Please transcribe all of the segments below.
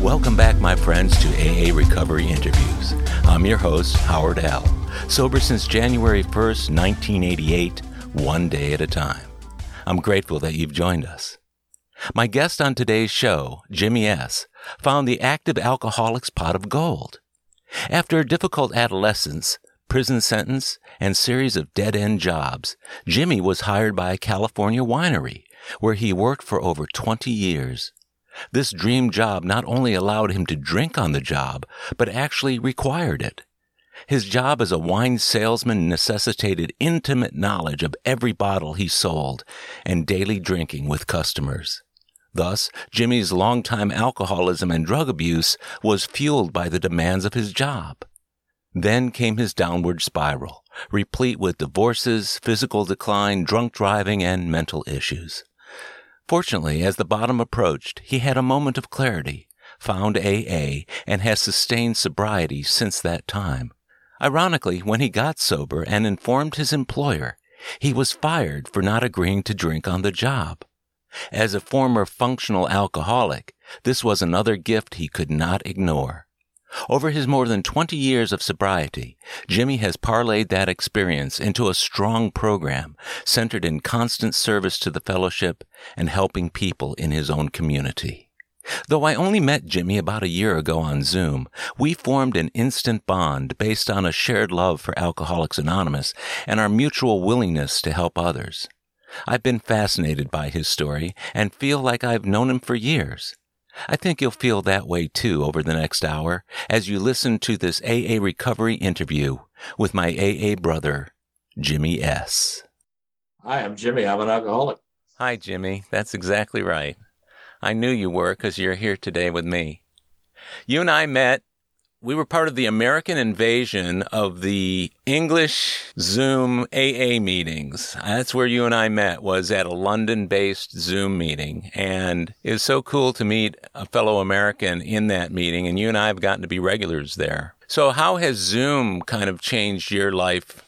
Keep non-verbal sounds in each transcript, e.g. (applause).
Welcome back, my friends, to AA Recovery Interviews. I'm your host, Howard L. Sober since January 1st, 1988, one day at a time. I'm grateful that you've joined us. My guest on today's show, Jimmy S., found the active alcoholic's pot of gold. After a difficult adolescence, prison sentence, and series of dead end jobs, Jimmy was hired by a California winery where he worked for over 20 years. This dream job not only allowed him to drink on the job, but actually required it. His job as a wine salesman necessitated intimate knowledge of every bottle he sold and daily drinking with customers. Thus, Jimmy's longtime alcoholism and drug abuse was fueled by the demands of his job. Then came his downward spiral, replete with divorces, physical decline, drunk driving, and mental issues. Fortunately, as the bottom approached, he had a moment of clarity, found AA, and has sustained sobriety since that time. Ironically, when he got sober and informed his employer, he was fired for not agreeing to drink on the job. As a former functional alcoholic, this was another gift he could not ignore. Over his more than 20 years of sobriety, Jimmy has parlayed that experience into a strong program centered in constant service to the fellowship and helping people in his own community. Though I only met Jimmy about a year ago on Zoom, we formed an instant bond based on a shared love for Alcoholics Anonymous and our mutual willingness to help others. I've been fascinated by his story and feel like I've known him for years. I think you'll feel that way too over the next hour as you listen to this AA recovery interview with my AA brother, Jimmy S. Hi, I'm Jimmy. I'm an alcoholic. Hi, Jimmy. That's exactly right. I knew you were because you're here today with me. You and I met we were part of the American invasion of the English Zoom AA meetings. That's where you and I met was at a London based Zoom meeting. And it was so cool to meet a fellow American in that meeting. And you and I have gotten to be regulars there. So how has Zoom kind of changed your life?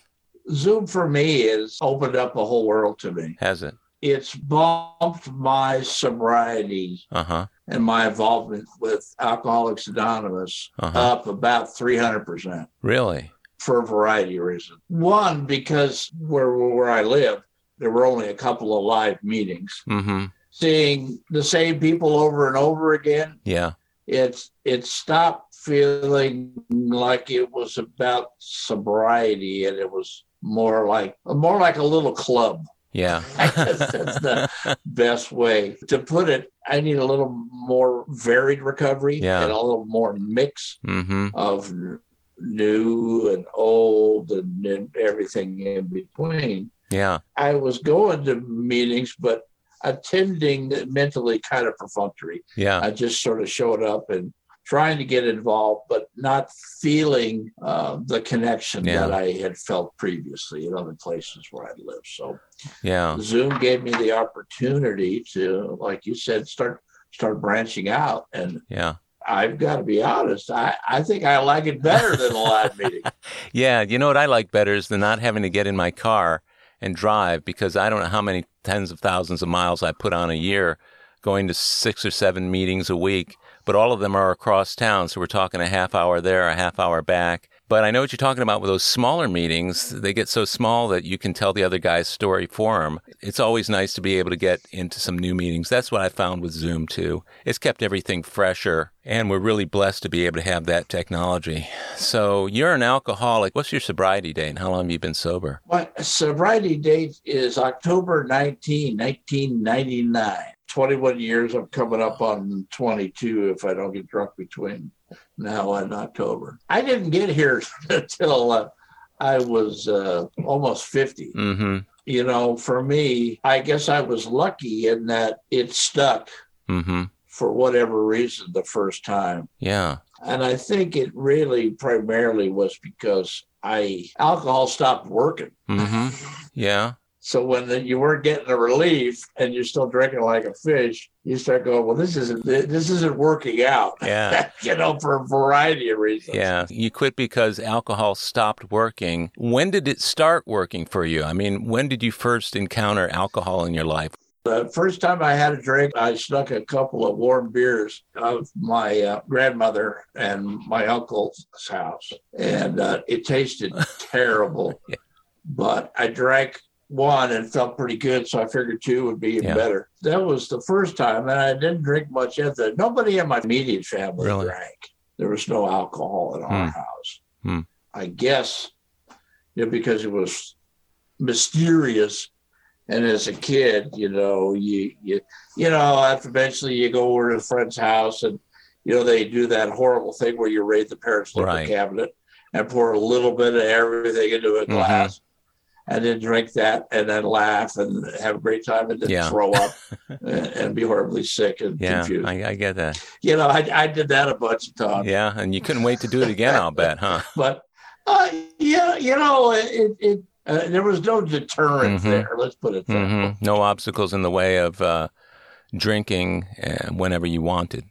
Zoom for me has opened up a whole world to me. Has it? It's bumped my sobriety Uh-huh. and my involvement with Alcoholics Anonymous Uh-huh. up about 300% Really? for a variety of reasons. One, because where, where I live, there were only a couple of live meetings. Mm-hmm. Seeing the same people over and over again, Yeah. it's it stopped feeling like it was about sobriety and it was more like more like a little club. Yeah. (laughs) I guess that's the (laughs) best way to put it. I need a little more varied recovery Yeah. and a little more mix mm-hmm. of new and old and, and everything in between. Yeah. I was going to meetings, but attending mentally kind of perfunctory. Yeah. I just sort of showed up and trying to get involved, but not feeling uh, the connection Yeah. that I had felt previously in other places where I lived. So Yeah. Zoom gave me the opportunity to, like you said, start start branching out. And Yeah. I've got to be honest, I, I think I like it better than a live meeting. (laughs) Yeah, you know what I like better is the not having to get in my car and drive because I don't know how many tens of thousands of miles I put on a year going to six or seven meetings a week, but all of them are across town. So we're talking a half hour there, a half hour back. But I know what you're talking about with those smaller meetings. They get so small that you can tell the other guy's story for him. It's always nice to be able to get into some new meetings. That's what I found with Zoom too. It's kept everything fresher, and we're really blessed to be able to have that technology. So you're an alcoholic. What's your sobriety date? and How long have you been sober? My sobriety date is October 19, 1999. 21 years. I'm coming up on 22 if I don't get drunk between now and October. I didn't get here (laughs) until uh, I was uh, almost 50. Mm-hmm. You know, for me, I guess I was lucky in that it stuck Mm-hmm. for whatever reason the first time. Yeah. And I think it really primarily was because I alcohol stopped working. Mm-hmm. Yeah. So when the, you weren't getting a relief and you're still drinking like a fish, you start going, well, this isn't this isn't working out. Yeah. (laughs) you know, for a variety of reasons. Yeah. You quit because alcohol stopped working. When did it start working for you? I mean, when did you first encounter alcohol in your life? The first time I had a drink, I snuck a couple of warm beers of my uh, grandmother and my uncle's house, and uh, it tasted (laughs) terrible. Yeah. But I drank one and felt pretty good, so I figured two would be Yeah. better. That was the first time, and I didn't drink much of that. Nobody in my immediate family Really? drank. There was no alcohol in our Hmm. house. Hmm. I guess you know, because it was mysterious. And as a kid, you know, you you you know, after eventually you go over to a friend's house and you know they do that horrible thing where you raid the parents' liquor Right. cabinet and pour a little bit of everything into a Mhm. glass. And then drink that, and then laugh and have a great time, and then Yeah. throw up (laughs) and, and be horribly sick and Yeah, confused. I, I get that. you know, I, I did that a bunch of times. Yeah, and you couldn't wait to do it again. I'll bet, huh? (laughs) But uh, yeah, you know, it, it uh, there was no deterrent Mhm. there. Let's put it that way. hmm No obstacles in the way of uh, drinking uh, whenever you wanted.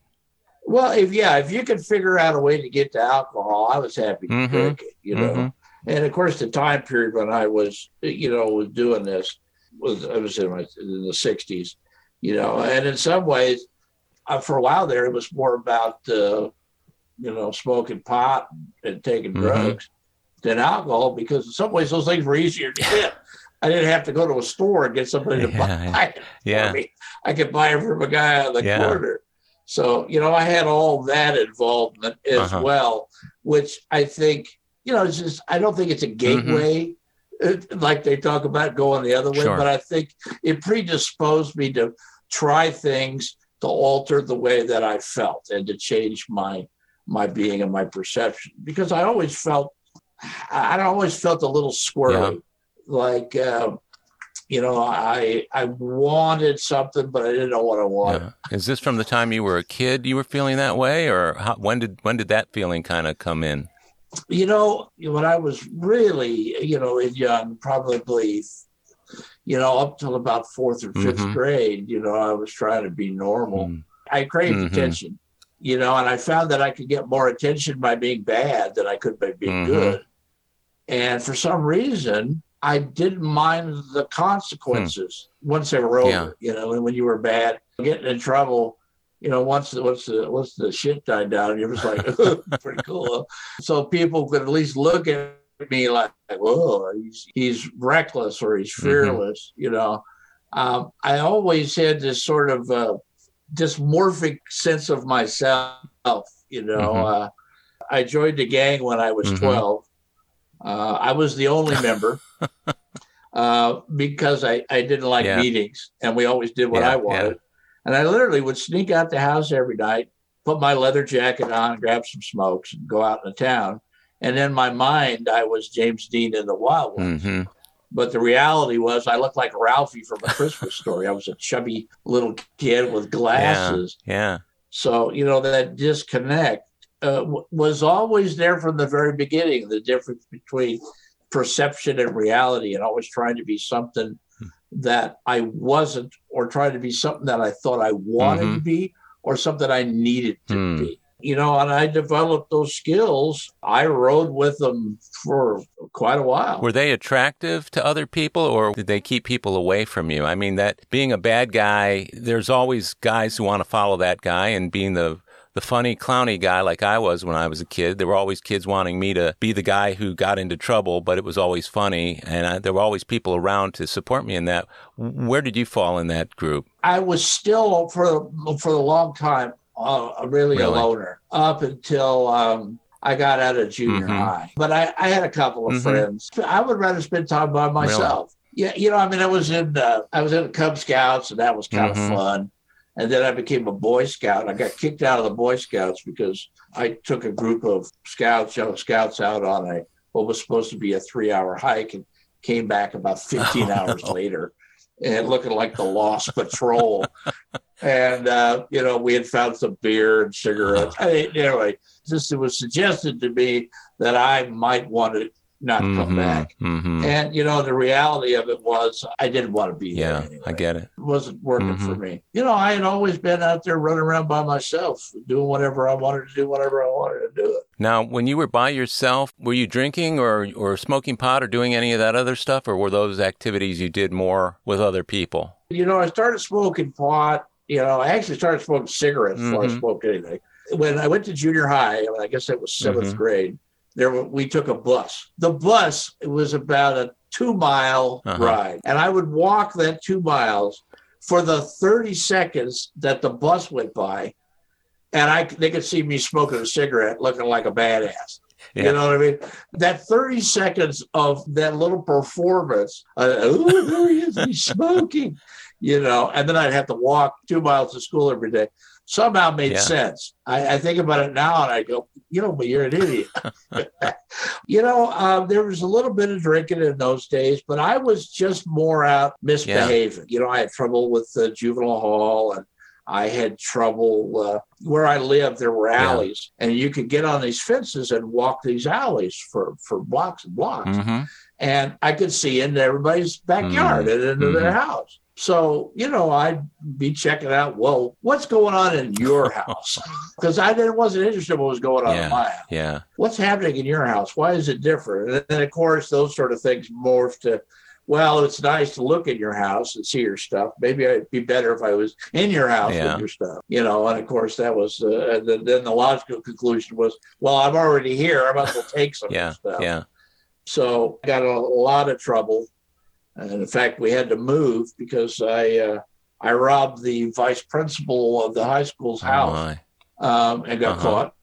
Well, if yeah, if you could figure out a way to get to alcohol, I was happy to Mhm. drink it. You know, Mhm. And of course, the time period when I was, you know, was doing this was I was in, my, in the '60s. You know, and in some ways, uh, for a while there, it was more about uh, you know smoking pot and taking Mhm. drugs than alcohol because in some ways those things were easier to get. I didn't have to go to a store and get somebody to (laughs) Yeah, buy it Yeah, me. I could buy it from a guy on the Yeah. corner. So, you know, I had all that involvement as Uh-huh. well, which I think, you know, it's just, I don't think it's a gateway uh, like they talk about going the other way, Mm-hmm. Sure. but I think it predisposed me to try things to alter the way that I felt and to change my my being and my perception because I always felt I always felt a little squirrely like uh, you know I I wanted something but I didn't know what I wanted yeah. Is this from the time you were a kid you were feeling that way, or how, when did when did that feeling kind of come in? You know when I was really you know in young probably you know up till about fourth or 5th Mhm. grade you know I was trying to be normal Mm. I craved Mhm. attention, you know, and I found that I could get more attention by being bad than I could by being Mhm. good. And for some reason, I didn't mind the consequences once they were over. Yeah. You know, and when you were bad, getting in trouble. You know, once the once the once the shit died down, it was like (laughs) pretty cool. So people could at least look at me like, "Whoa, he's he's reckless or he's Mhm. fearless." You know, um, I always had this sort of uh, dysmorphic sense of myself. You know, Mhm. uh, I joined the gang when I was Mhm. 12. Uh, I was the only (laughs) member uh, because I, I didn't like Yeah. meetings and we always did what Yeah, I wanted. And I literally would sneak out the house every night, put my leather jacket on, grab some smokes, and go out in the town. And in my mind, I was James Dean in the Wild Ones. hmm But the reality was, I looked like Ralphie from a Christmas story. I was a chubby little kid with glasses. Yeah. So, you know, that disconnect uh, w- was always there from the very beginning the difference between perception and reality, and always trying to be something that I wasn't, or trying to be something that I thought I wanted Mhm. to be, or something I needed to Hmm. be. You know, and I developed those skills. I rode with them for quite a while. Were they attractive to other people or did they keep people away from you? I mean, that being a bad guy, there's always guys who want to follow that guy and being the the funny clowny guy like I was when I was a kid. There were always kids wanting me to be the guy who got into trouble, but it was always funny and I, there were always people around to support me in that. Where did you fall in that group? I was still for for a long time uh, really, a loner up until um, I got out of junior Mhm. high. But I, I had a couple of Mhm. friends. I would rather spend time by myself. Yeah, you know, I mean, I was in uh, I was in the Cub Scouts, and that was kind Mhm. of fun. And then I became a Boy Scout. I got kicked out of the Boy Scouts because I took a group of scouts, young scouts, out on a what was supposed to be a three-hour hike, and came back about (laughs) 15 Oh, hours no. later, and looking like the Lost Patrol. and uh, you know, we had found some beer and cigarettes. I mean, anyway, just it was suggested to me that I might want to not come back. hmm And you know, the reality of it was I didn't want to be there. Yeah, anyway I get it. it wasn't working for Mhm. me. You know, I had always been out there running around by myself, doing whatever I wanted to do, whatever I wanted to do it. Now, when you were by yourself, were you drinking or, or smoking pot or doing any of that other stuff, or were those activities you did more with other people? You know, I started smoking pot. You know, I actually started smoking cigarettes before I Mhm. smoked anything. When I went to junior high, I guess it was 7th Mhm. grade. There, were- we took a bus. The bus it was about a two mile Uh-huh. ride, and I would walk that two miles for the thirty seconds that the bus went by, and I they could see me smoking a cigarette, looking like a badass. Yeah. You know what I mean? That 30 seconds of that little performance, uh, oh, there (laughs) he is, he's smoking, you know, and then I'd have to walk two miles to school every day. Somehow made Yeah. sense. I, I think about it now and I go, you know, but you're an idiot. (laughs) you know, uh, there was a little bit of drinking in those days, but I was just more out misbehaving. You know, I had trouble with the juvenile hall and I had trouble uh, where I lived. There were Yeah. alleys, and you could get on these fences and walk these alleys for for blocks and blocks. hmm And I could see into everybody's backyard and into their house. So you know, I'd be checking out. Well, what's going on in your house? (laughs) Because I didn't wasn't interested in what was going on Yeah. in my house. Yeah. What's happening in your house? Why is it different? And then, of course, those sort of things morph to. Well, it's nice to look at your house and see your stuff. Maybe it'd be better if I was in your house Yeah. with your stuff, you know. And of course, that was. Uh, and then, the logical conclusion was, well, I'm already here. I might as well take some Yeah. of the stuff. Yeah. So I got a lot of trouble, and in fact, we had to move because I uh, I robbed the vice principal of the high school's Oh, house my. um, and got Uh-huh. caught.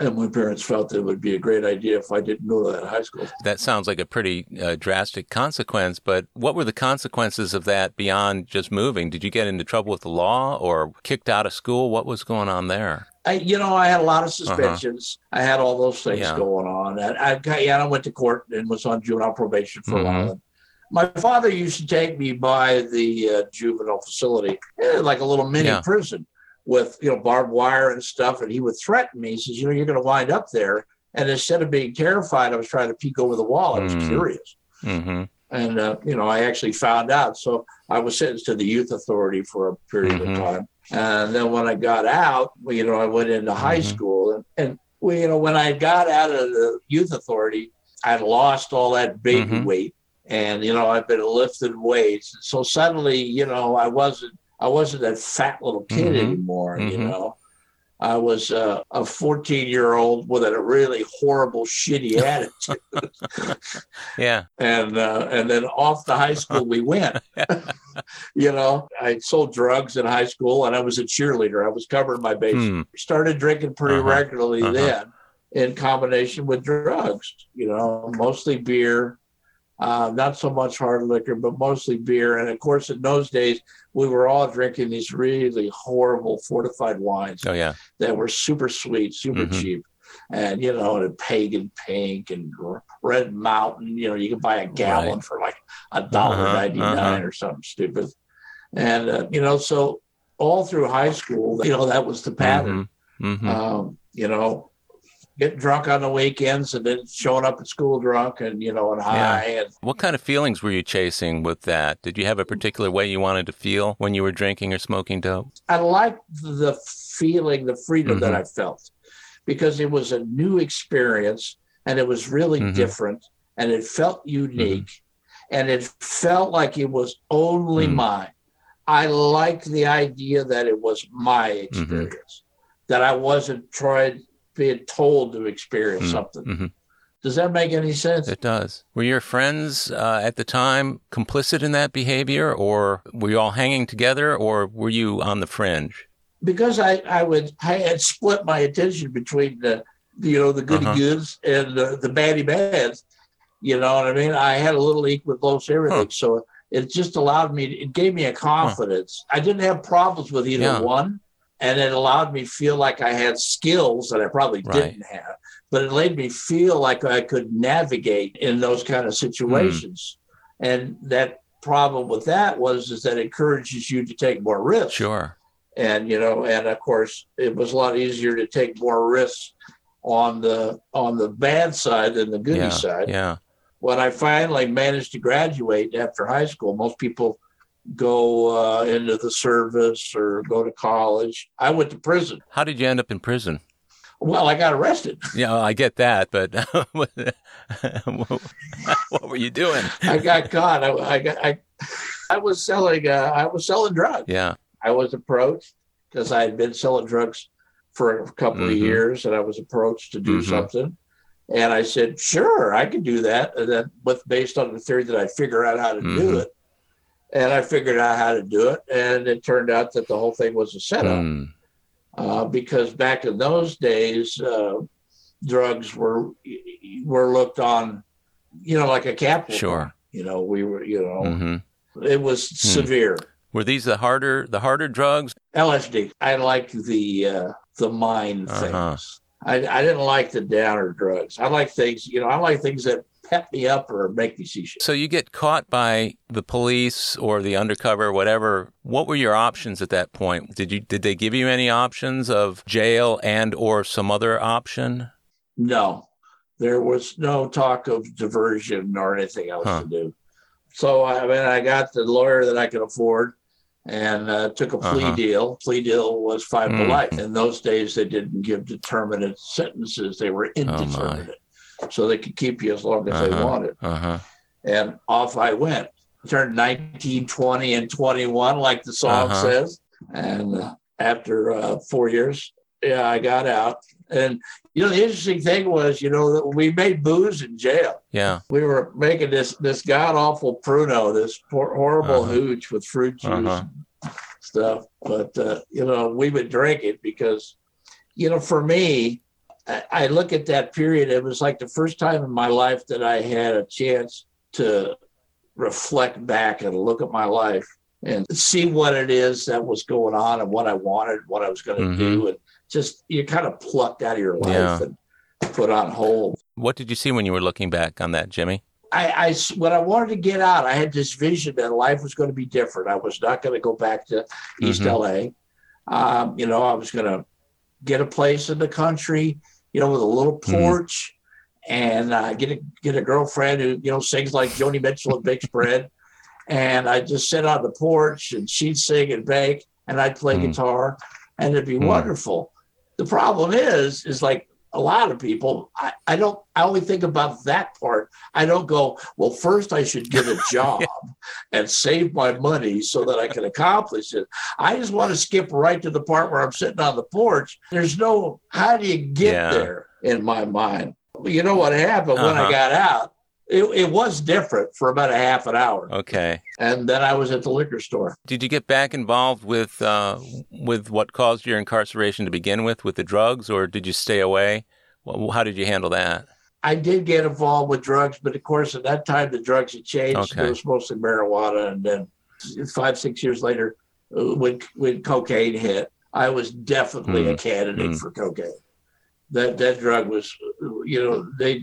And my parents felt that it would be a great idea if I didn't go to that high school. That sounds like a pretty uh, drastic consequence, but what were the consequences of that beyond just moving? Did you get into trouble with the law or kicked out of school? What was going on there? I, you know, I had a lot of suspensions. I had all those things Uh-huh. Yeah. going on, and I, yeah, I went to court and was on juvenile probation for Mhm. a while. My father used to take me by the uh, juvenile facility, eh, like a little mini Yeah. prison, with you know barbed wire and stuff. And he would threaten me. He says, "You know, you're going to wind up there." And instead of being terrified, I was trying to peek over the wall. I was Mm. curious. hmm and uh, you know i actually found out so i was sentenced to the youth authority for a period Mhm. of time and then when i got out you know i went into high Mhm. school and, and well, you know when i got out of the youth authority i'd lost all that baby Mhm. weight and you know i've been lifting weights and so suddenly you know i wasn't i wasn't that fat little kid Mhm. anymore you Mhm. know I was uh, a 14 year old with a really horrible, shitty (laughs) attitude (laughs) Yeah. and uh, and then off to high school we went. (laughs) you know, I sold drugs in high school, and I was a cheerleader. I was covering my bases. Hmm. Started drinking pretty Uh-huh. regularly Uh-huh. then, in combination with drugs. You know, mostly beer, uh, not so much hard liquor, but mostly beer. And of course, in those days, we were all drinking these really horrible fortified wines Oh, yeah. that were super sweet, super Mhm. cheap. And, you know, and pagan pink and red mountain, you know, you could buy a gallon Right. for like a dollar Uh-huh, 99 uh-huh. or something stupid. And, uh, you know, so all through high school, you know, that was the pattern. hmm Um, you know, getting drunk on the weekends and then showing up at school drunk and, you know, and high. And What kind of feelings were you chasing with that? Did you have a particular way you wanted to feel when you were drinking or smoking dope? I liked the feeling, the freedom that Mhm. I felt because it was a new experience and it was really Mhm. different and it felt unique and it felt like it was only Mhm. mine. I liked the idea that it was my Mm-hmm. experience, that I wasn't trying being told to experience Mm. something. Mhm. Does that make any sense? It does. Were your friends uh, at the time complicit in that behavior, or were you all hanging together, or were you on the fringe? because I, I would I had split my attention between the you know the goody Uh-huh. goods and the, the baddie bads. You know what I mean? I had a little equal close everything, so it just allowed me. It gave me a confidence. I didn't have problems with either Yeah. one, and it allowed me to feel like I had skills that I probably Right. didn't have. But it made me feel like I could navigate in those kind of hmm. situations. And that problem with that was is that it encourages you to take more risks Sure. and you know and of course it was a lot easier to take more risks on the on the bad side than the goody yeah. side Yeah. when i finally managed to graduate after high school most people go uh, into the service or go to college i went to prison How did you end up in prison? well i got arrested Yeah, I get that, but (laughs) what were you doing? i got caught i, I got I, I was selling. Uh, I was selling drugs. Yeah. I was approached because I had been selling drugs for a couple of Mhm. years, and I was approached to do Mhm. something. And I said, "Sure, I can do that." And then, with based on the theory that I figure out how to do Mhm. it, and I figured out how to do it, and it turned out that the whole thing was a setup. Mm. uh, because back in those days, uh, drugs were were looked on, you know, like a capital. Sure. You know, we were, you know, hmm it was severe. Were these the harder the harder drugs? LSD. I liked the uh, the mind Uh-huh. things. I, I didn't like the downer drugs. I like things, you know, I like things that pep me up or make me see shit. So you get caught by the police or the undercover, whatever. What were your options at that point? Did you did they give you any options of jail and or some other option? No, there was no talk of diversion or anything else Huh. to do. So I mean, I got the lawyer that I could afford, and uh, took a plea Uh-huh. deal. Plea deal was five to Mm. life. In those days, they didn't give determinate sentences; they were Oh, indeterminate, so they could keep you as long as they Uh-huh. wanted. Uh huh. And off I went. Turned 19, 20, and 21, like the song Uh-huh. says. And uh, after uh, four years, yeah, I got out. And you know, the interesting thing was, you know, that we made booze in jail. Yeah. We were making this this god awful Pruno, this hor- horrible Uh-huh. hooch with fruit juice Uh-huh. and stuff. But uh, you know, we would drink it because, you know, for me, I, look at that period. It was like the first time in my life that I had a chance to reflect back and look at my life and see what it is that was going on and what I wanted, what I was going to Mhm. do, and just you're kind of plucked out of your life Yeah. and put on hold. What did you see when you were looking back on that, Jimmy? I, I when I wanted to get out, I had this vision that life was going to be different. I was not going to go back to East Mhm. LA. Um, you know, I was going to get a place in the country, you know, with a little Mhm. porch, and uh, get a get a girlfriend who you know sings like Joni Mitchell and bakes bread. (laughs) And I just sit on the porch, and she'd sing and bake, and I'd play Mm. guitar, and it'd be Mm. wonderful. The problem is, is like a lot of people, I, I don't, I only think about that part. I don't go, well, first I should get a (laughs) job and save my money so that I can accomplish it. I just want to skip right to the part where I'm sitting on the porch. There's no, how do you get Yeah. there in my mind? You know what happened when I Uh-huh. got out? It, it was different for about a half an hour. Okay. And then I was at the liquor store. Did you get back involved with uh, with what caused your incarceration to begin with, with the drugs, or did you stay away? How did you handle that? I did get involved with drugs, but of course, at that time, the drugs had changed. Okay. It was mostly marijuana. And then five, six years later, uh, when, when cocaine hit, I was definitely a Mm. candidate Mm. for cocaine. That that drug was, you know, they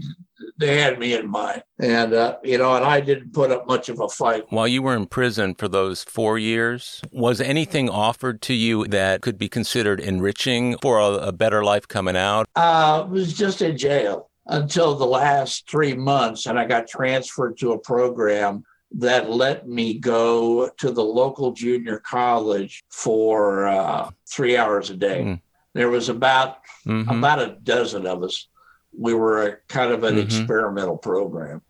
they had me in mind, and uh, you know, and I didn't put up much of a fight. While you were in prison for those four years, was anything offered to you that could be considered enriching for a, a better life coming out? Uh, was just in jail until the last three months, and I got transferred to a program that let me go to the local junior college for uh, three hours a day. Mm. There was about Mhm. about a dozen of us. We were a kind of an Mhm. experimental program,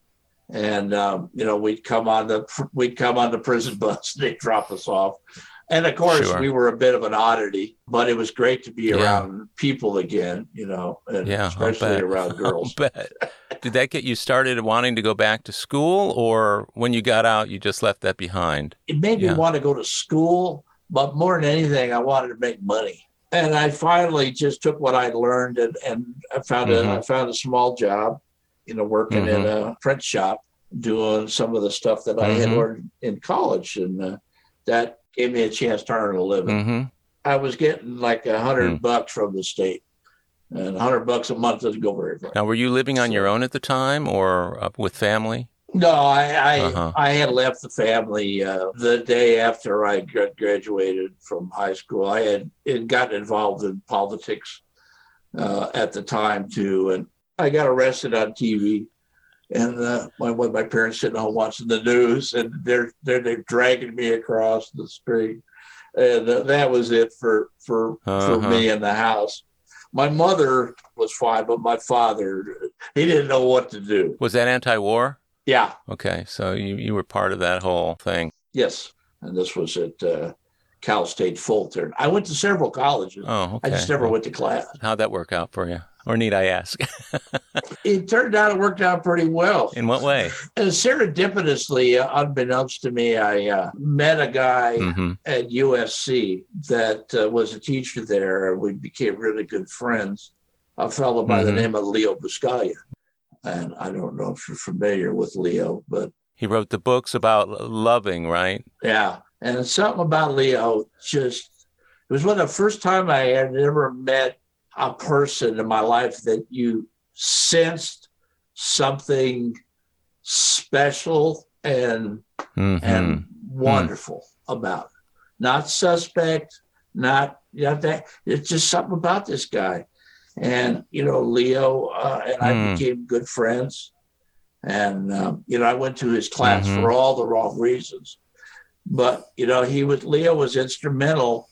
and um, you know we'd come on the we'd come on the prison (laughs) bus. They'd drop us off, and of course Sure. we were a bit of an oddity. But it was great to be Yeah. around people again, you know, and Yeah, especially around (laughs) girls. Did that get you started wanting to go back to school, or when you got out, you just left that behind? it made Yeah. me want to go to school, but more than anything, I wanted to make money. And I finally just took what I learned and, and I found a Mhm. I found a small job, you know, working in a print shop, doing some of the stuff that I had Mhm. learned in college, and uh, that gave me a chance to earn a living. hmm I was getting like a hundred Mm. bucks from the state, and a hundred bucks a month doesn't go very far. Now, were you living on your own at the time, or uh, with family? No, I I, Uh-huh. I had left the family uh, the day after I graduated from high school. I had, had gotten involved in politics uh, at the time too, and I got arrested on TV. And uh, my with my parents sitting home watching the news, and they're they're, they're dragging me across the street, and uh, that was it for for Uh-huh. for me in the house. My mother was fine, but my father he didn't know what to do. Was that anti-war? Yeah, Okay, so you, you were part of that whole thing. Yes, and this was at uh, Cal State Fullerton. I went to several colleges. Oh, okay. I just never went to class. How'd that work out for you? Or need I ask? (laughs) It turned out it worked out pretty well. In what way? And serendipitously, uh, unbeknownst to me, I uh, met a guy hmm at USC that uh, was a teacher there, and we became really good friends. A fellow by the Mhm. name of Leo Buscaglia. And I don't know if you're familiar with Leo, but He wrote the books about loving, right? yeah. And something about Leo just, it was one of the first time I had ever met a person in my life that you sensed something special and hmm and wonderful about it. Not suspect, not you know, that. It's just something about this guy, and you know Leo uh, and I Hmm. became good friends, and um, you know I went to his class Mhm. for all the wrong reasons, but you know he was Leo was instrumental.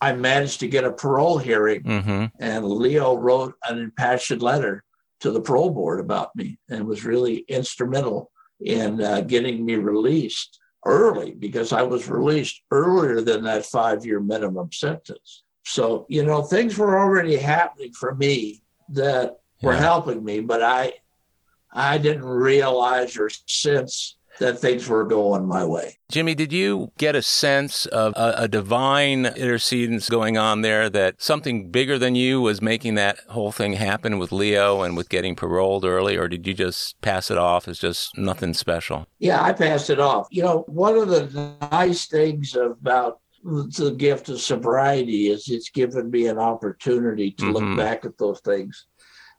I managed to get a parole hearing, hmm and Leo wrote an impassioned letter to the parole board about me and was really instrumental in uh, getting me released early because I was released earlier than that five year minimum sentence. So, you know, things were already happening for me that were Yeah. helping me, but I I didn't realize or sense that things were going my way. Jimmy, did you get a sense of a, a divine intercedence going on there that something bigger than you was making that whole thing happen with Leo and with getting paroled early, or did you just pass it off as just nothing special? Yeah, I passed it off. You know, one of the nice things about the gift of sobriety is it's given me an opportunity to Mhm. look back at those things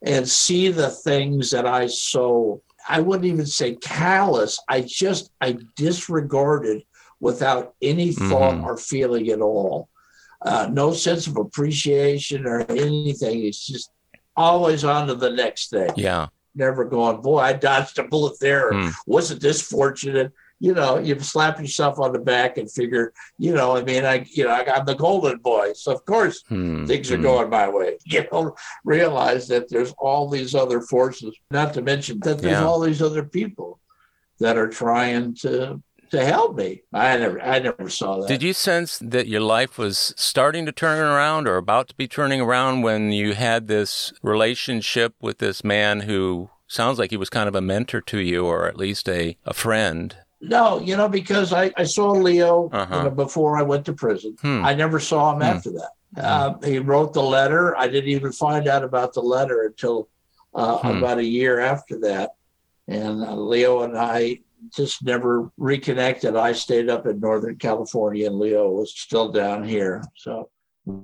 and see the things that I so I wouldn't even say callous. I just I disregarded without any thought Mhm. or feeling at all. Uh, no sense of appreciation or anything. It's just always on to the next thing Yeah. never going, boy, I dodged a bullet there. Hmm. Wasn't this fortunate? You know, you slap yourself on the back and figure, you know, I mean, I, you know, I, am the golden boy. So of course Hmm. things are Hmm. going my way. (laughs) You don't realize that there's all these other forces, not to mention that there's Yeah. all these other people that are trying to to help me. I never I never saw that. Did you sense that your life was starting to turn around or about to be turning around when you had this relationship with this man who sounds like he was kind of a mentor to you or at least a, a friend? No, you know, because I, I saw Leo Uh-huh. you know, before I went to prison. Hmm. I never saw him Hmm. after that. Uh, he wrote the letter. I didn't even find out about the letter until uh, Hmm. about a year after that. And uh, Leo and I just never reconnected. I stayed up in Northern California, and Leo was still down here. So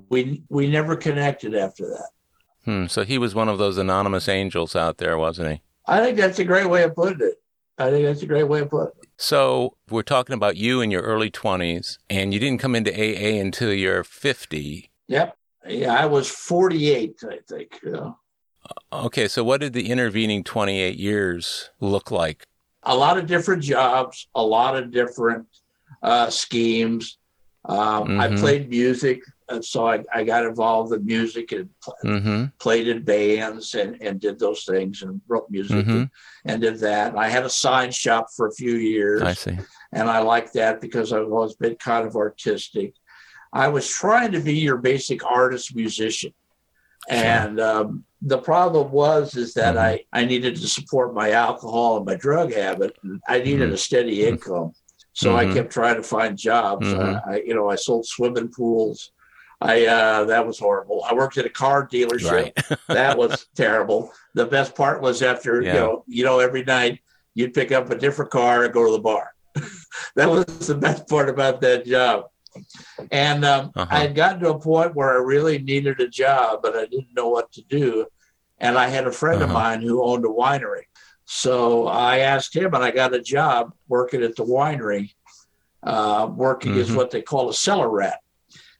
we we never connected after that. Hmm. So he was one of those anonymous angels out there, wasn't he? I think that's a great way of putting it. I think that's a great way of putting it. So we're talking about you in your early 20s, and you didn't come into AA until you're 50. Yep. Yeah, I was 48, I think. Yeah. Okay, so what did the intervening 28 years look like? a lot of different jobs, a lot of different uh, schemes. Um, I Mhm. played music, and so I, I got involved in music and pl- Mm-hmm. played in bands and, and did those things and wrote music Mhm. and, and did that. And I had a sign shop for a few years, I see. and I liked that because I've always been kind of artistic. I was trying to be your basic artist musician. And um, the problem was is that Mhm. I, I needed to support my alcohol and my drug habit. And I needed a steady income. So I Mhm. kept trying to find jobs. I, I, you know, I sold swimming pools. I uh, that was horrible. I worked at a car dealership. Right. (laughs) that was terrible. The best part was after Yeah. you know, you know, every night you'd pick up a different car and go to the bar. (laughs) that was the best part about that job. And um, Uh-huh. I had gotten to a point where I really needed a job, but I didn't know what to do. And I had a friend of Uh-huh. mine who owned a winery. So I asked him, and I got a job working at the winery, uh, working as Mhm. what they call a cellar rat.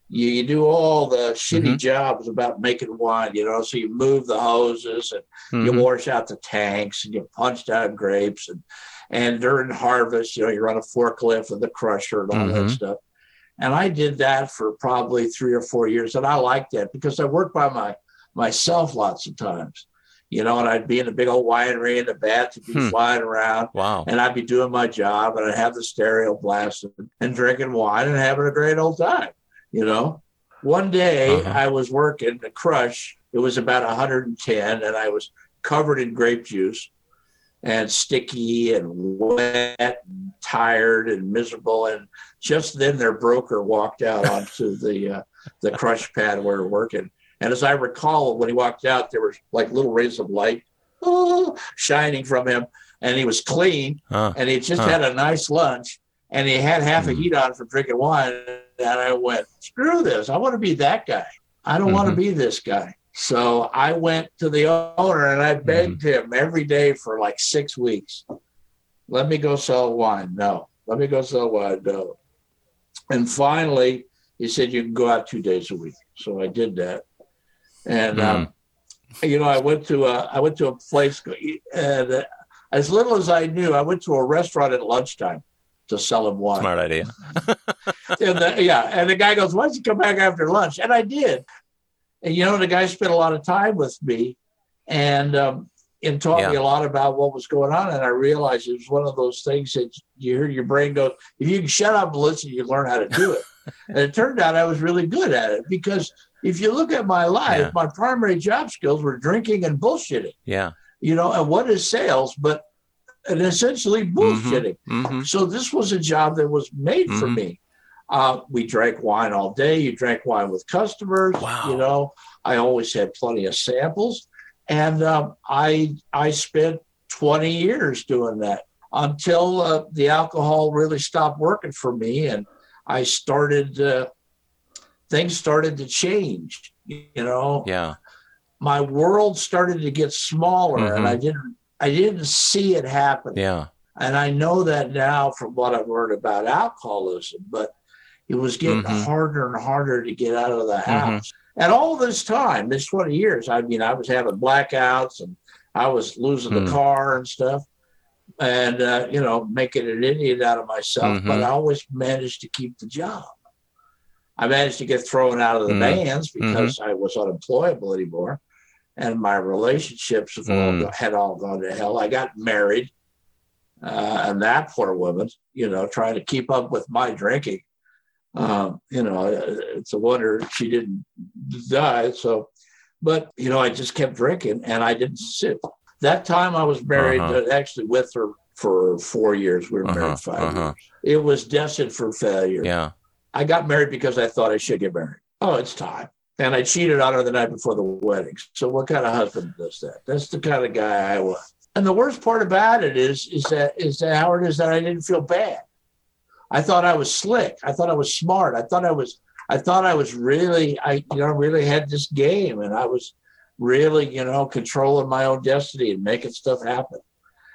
You, you do all the shitty Mhm. jobs about making wine, you know. So you move the hoses and you Mhm. wash out the tanks and you punch down grapes and and during harvest, you know, you run a forklift with the crusher and all that Mhm. stuff. And I did that for probably three or four years, and I liked that because I worked by my myself lots of times. you know, and I'd be in a big old winery and the would be Hmm. flying around Wow. and I'd be doing my job and I'd have the stereo blasted and drinking wine and having a great old time, you know. One day Uh-huh. I was working the crush, it was about 110 and I was covered in grape juice and sticky and wet and tired and miserable. And just then their broker walked out onto the uh, the crush pad where we we're working. And as I recall, when he walked out, there were like little rays of light oh, shining from him, and he was clean, Huh. and he just Huh. had a nice lunch, and he had half a Mhm. heat on for drinking wine. And I went, screw this! I want to be that guy. I don't want to be this guy. So I went to the owner and I begged him every day for like six weeks. Let me go sell wine. No. Let me go sell wine. No. And finally, he said, You can go out two days a week. So I did that. And, um, you know, I went to a, I went to a place, and uh, as little as I knew, I went to a restaurant at lunchtime to sell him wine. Smart idea. (laughs) And the, yeah, and the guy goes, "Why don't you come back after lunch?" And I did. And you know, the guy spent a lot of time with me, and um, and taught me a lot about what was going on. And I realized it was one of those things that you hear your brain go, "If you can shut up and listen, you learn how to do it." (laughs) and it turned out I was really good at it because if you look at my life, Yeah. my primary job skills were drinking and bullshitting. Yeah. You know, and what is sales? But and essentially bullshitting. hmm So this was a job that was made for Mhm. me. Uh, we drank wine all day. You drank wine with customers. Wow. You know, I always had plenty of samples, and um, I I spent 20 years doing that until uh, the alcohol really stopped working for me, and I started. Uh, things started to change. You know, Yeah. my world started to get smaller, and. I didn't I didn't see it happen. Yeah. And I know that now from what I've learned about alcoholism, but it was getting Mhm. harder and harder to get out of the Mhm. house. And all this time, this 20 years, I mean, I was having blackouts and I was losing Mm. the car and stuff and, uh, you know, making an idiot out of myself, but Mhm. I always managed to keep the job. I managed to get thrown out of the Mm. bands because I was unemployable anymore. And my relationships have Mm. go- had all gone to hell. I got married uh, and that poor woman, you know, trying to keep up with my drinking. Um, you know, it's a wonder she didn't die. So, but you know, I just kept drinking and I didn't sit. That time I was married, Uh-huh. uh, actually with her for four years. We were Uh-huh, married 5 uh-huh. years. It was destined for failure. Yeah. I got married because I thought I should get married. Oh, it's time. And I cheated on her the night before the wedding. So what kind of husband does that? That's the kind of guy I was. And the worst part about it is, is that is that Howard is that I didn't feel bad. I thought I was slick. I thought I was smart. I thought I was I thought I was really I you know really had this game and I was really, you know, controlling my own destiny and making stuff happen.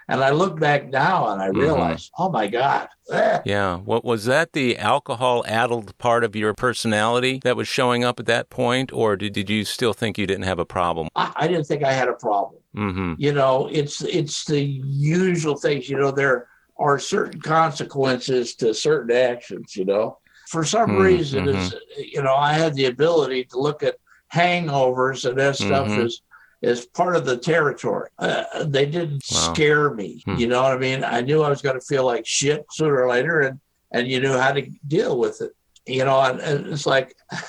And I look back now and I Mhm. realize, oh my God. eh, Yeah. What was that the alcohol addled part of your personality that was showing up at that point? Or did, did you still think you didn't have a problem? I, I didn't think I had a problem. Mm-hmm. you know it's it's the usual things you know there are certain consequences to certain actions you know for some Hmm, reason it's you know i had the ability to look at hangovers and that stuff Mhm. as as part of the territory uh, they didn't Wow. scare me Hmm. you know what i mean i knew i was going to feel like shit sooner or later and and you knew how to deal with it you know and, and it's like (laughs)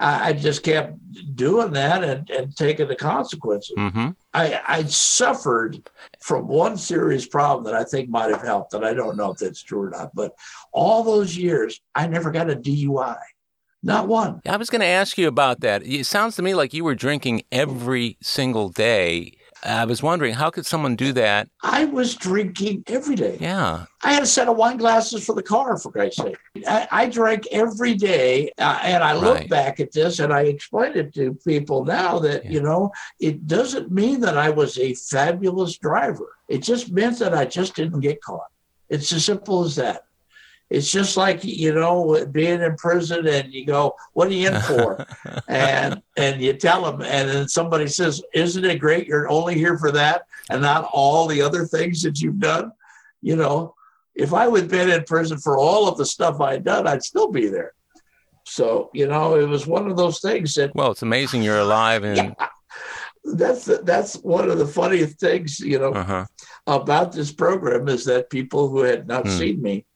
I, I just kept doing that and, and taking the consequences Mm-hmm. I, I suffered from one serious problem that I think might have helped, and I don't know if that's true or not. But all those years, I never got a DUI, not one. I was going to ask you about that. It sounds to me like you were drinking every single day. I was wondering, how could someone do that? I was drinking every day. Yeah. I had a set of wine glasses for the car, for Christ's sake. I, I drank every day, uh, and I look Right. back at this and I explain it to people now that Yeah. you know it doesn't mean that I was a fabulous driver. It just meant that I just didn't get caught. It's as simple as that. It's just like you know being in prison and you go, "What are you in for?" (laughs) and and you tell them, and then somebody says, "Isn't it great? You're only here for that, and not all the other things that you've done." You know, if I would have been in prison for all of the stuff I'd done, I'd still be there. So you know, it was one of those things that Well, it's amazing you're alive and (laughs) Yeah. that's that's one of the funniest things, you know, Uh-huh. about this program is that people who had not Hmm. seen me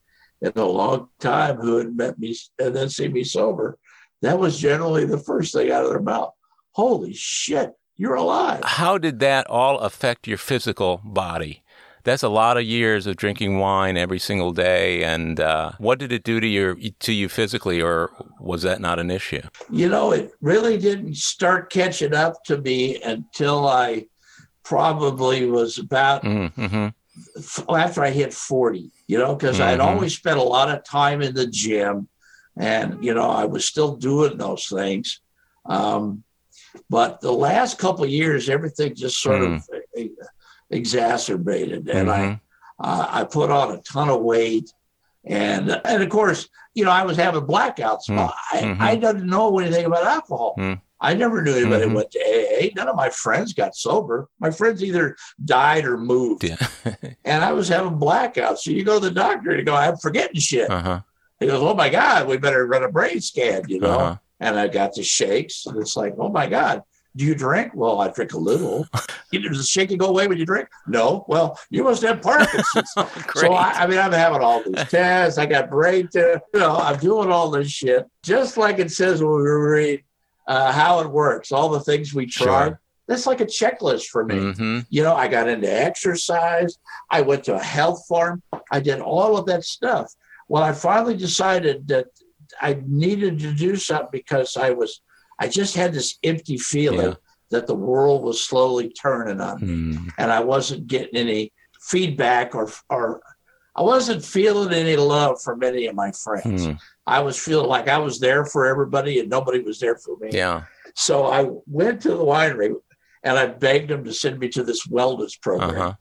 in a long time, who had met me and then seen me sober, that was generally the first thing out of their mouth. Holy shit, you're alive. How did that all affect your physical body? That's a lot of years of drinking wine every single day, and uh, what did it do to your to you physically, or was that not an issue? You know, it really didn't start catching up to me until I probably was about Mm-hmm. After I hit 40, you know, because I'd Mhm. always spent a lot of time in the gym and, you know, I was still doing those things. Um, but the last couple of years, everything just sort of e- exacerbated. And I, uh, I put on a ton of weight. And, and of course, you know, I was having blackouts. Mm. I. I didn't know anything about alcohol. Mm. I never knew anybody Mhm. went to AA. None of my friends got sober. My friends either died or moved Yeah. (laughs) and I was having blackouts. So you go to the doctor and you go, I'm forgetting shit. uh-huh. He goes, Oh my God, we better run a brain scan, you know? Uh-huh. And I got the shakes. And it's like, Oh my God, do you drink? Well, I drink a little. (laughs) Does the shaking go away when you drink? No. Well, you must have Parkinson's. (laughs) Oh, so I, I mean, I'm having all these tests. I got brain tests. You know, I'm doing all this shit, just like it says when we read uh, how it works, all the things we tried. Sure. That's like a checklist for me. hmm You know, I got into exercise. I went to a health farm. I did all of that stuff. Well, I finally decided that I needed to do something because I was, I just had this empty feeling Yeah. that the world was slowly turning on me, Mm. and I wasn't getting any feedback or or I wasn't feeling any love from any of my friends. Mm. I was feeling like I was there for everybody and nobody was there for me. Yeah. So I went to the winery and I begged them to send me to this wellness program. Uh-huh.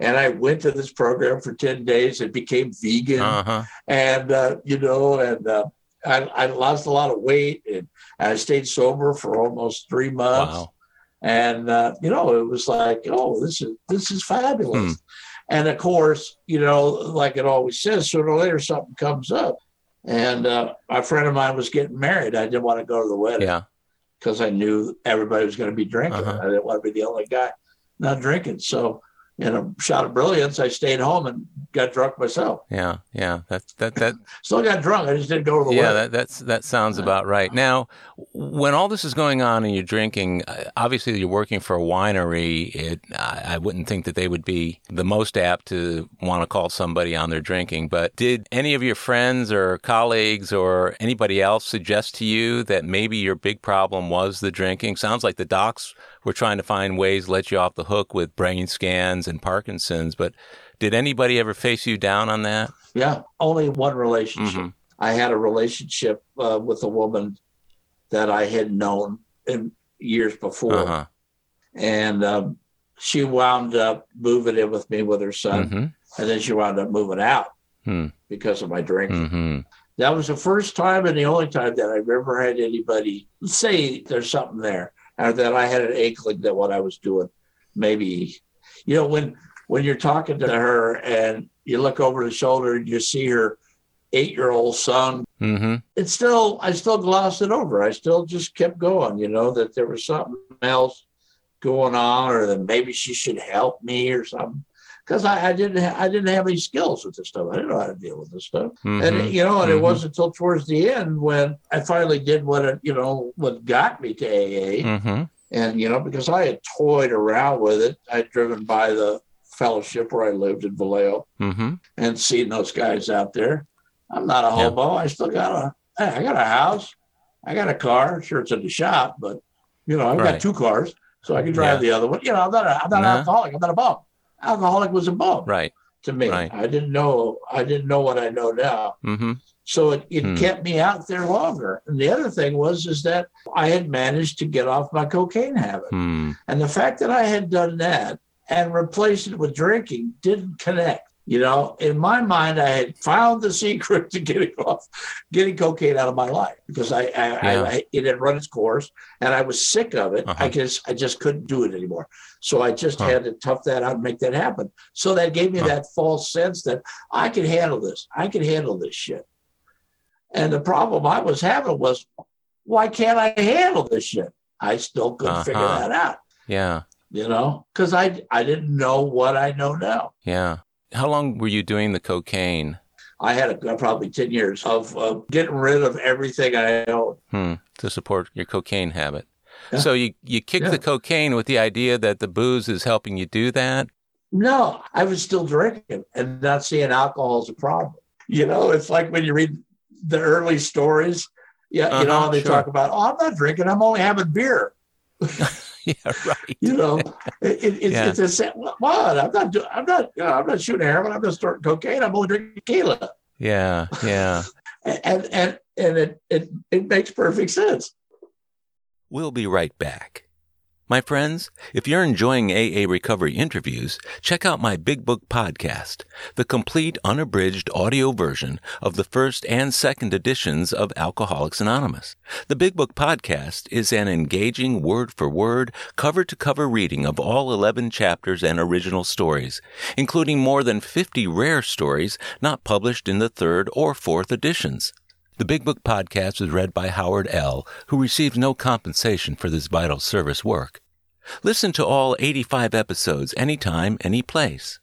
And I went to this program for 10 days and became vegan. Uh-huh. And, uh, you know, and uh, I, I lost a lot of weight and I stayed sober for almost three months. Wow. And, uh, you know, it was like, oh, this is, this is fabulous. Hmm. And of course, you know, like it always says, sooner or later something comes up. And uh, a friend of mine was getting married. I didn't want to go to the wedding Yeah. because I knew everybody was going to be drinking. Uh-huh. I didn't want to be the only guy not drinking. So, in a shot of brilliance, I stayed home and got drunk myself. Yeah. Yeah. That's that that (laughs) Still got drunk. I just didn't go to the yeah, that, that's that sounds about right. Now, when all this is going on and you're drinking, uh, obviously you're working for a winery. It, I, I wouldn't think that they would be the most apt to want to call somebody on their drinking. But did any of your friends or colleagues or anybody else suggest to you that maybe your big problem was the drinking? Sounds like the docs were trying to find ways to let you off the hook with brain scans and Parkinson's. But did anybody ever face you down on that? yeah, only one relationship. Mhm. I had a relationship uh, with a woman that I had known in years before, Uh-huh. and um, she wound up moving in with me with her son, hmm and then she wound up moving out Hmm. because of my drinking. hmm That was the first time and the only time that I've ever had anybody say there's something there, or that I had an inkling that what I was doing, maybe, you know, when when you're talking to her and you look over the shoulder and you see her eight year old son, hmm it's still I still glossed it over. I still just kept going, you know, that there was something else going on, or that maybe she should help me or something. Because I, I didn't ha- I didn't have any skills with this stuff. I didn't know how to deal with this stuff. Mm-hmm. And you know, and Mhm. it wasn't until towards the end when I finally did what it, you know what got me to AA. hmm And you know, because I had toyed around with it, I'd driven by the fellowship where I lived in Vallejo hmm and seen those guys out there. I'm not a Yeah. hobo. I still got a hey, I got a house, I got a car. Sure, it's in the shop, but you know, I've Right. got two cars, so I can drive the other one. You know, I'm not a, I'm not Yeah. an alcoholic. I'm not a bum. Alcoholic was a bum Right. to me. Right. I didn't know. I didn't know what I know now. hmm So it, it Hmm. kept me out there longer. And the other thing was is that I had managed to get off my cocaine habit. Hmm. And the fact that I had done that and replaced it with drinking didn't connect. You know, in my mind, I had found the (laughs) secret to getting off, getting cocaine out of my life because I, I, Yeah. I, it had run its course and I was sick of it. Uh-huh. I just, I just couldn't do it anymore. So I just Huh. had to tough that out and make that happen. So that gave me Huh. that false sense that I could handle this. I could handle this shit. And the problem I was having was, why can't I handle this shit? I still couldn't figure Uh-huh. that out. Yeah. You know, because I I didn't know what I know now. Yeah. How long were you doing the cocaine? I had a, probably ten years of uh, getting rid of everything I owned hmm, to support your cocaine habit. Yeah. So you you kick Yeah. the cocaine with the idea that the booze is helping you do that. No, I was still drinking and not seeing alcohol as a problem. You know, it's like when you read the early stories. Yeah, you know, Uh-huh, they sure. talk about, oh, I'm not drinking, I'm only having beer. (laughs) yeah. Right. You know, it, it, it's, Yeah. it's a. What? I'm not. do- I'm not. You know, I'm not shooting heroin. I'm not snorting cocaine. I'm only drinking tequila. Yeah. Yeah. (laughs) And and and it it it makes perfect sense. We'll be right back. My friends, if you're enjoying AA Recovery interviews, check out my Big Book podcast, the complete unabridged audio version of the first and second editions of Alcoholics Anonymous. The Big Book podcast is an engaging word for word, cover to cover reading of all 11 chapters and original stories, including more than 50 rare stories not published in the third or fourth editions. The Big Book podcast is read by Howard L., who receives no compensation for this vital service work. Listen to all 85 episodes anytime, any place.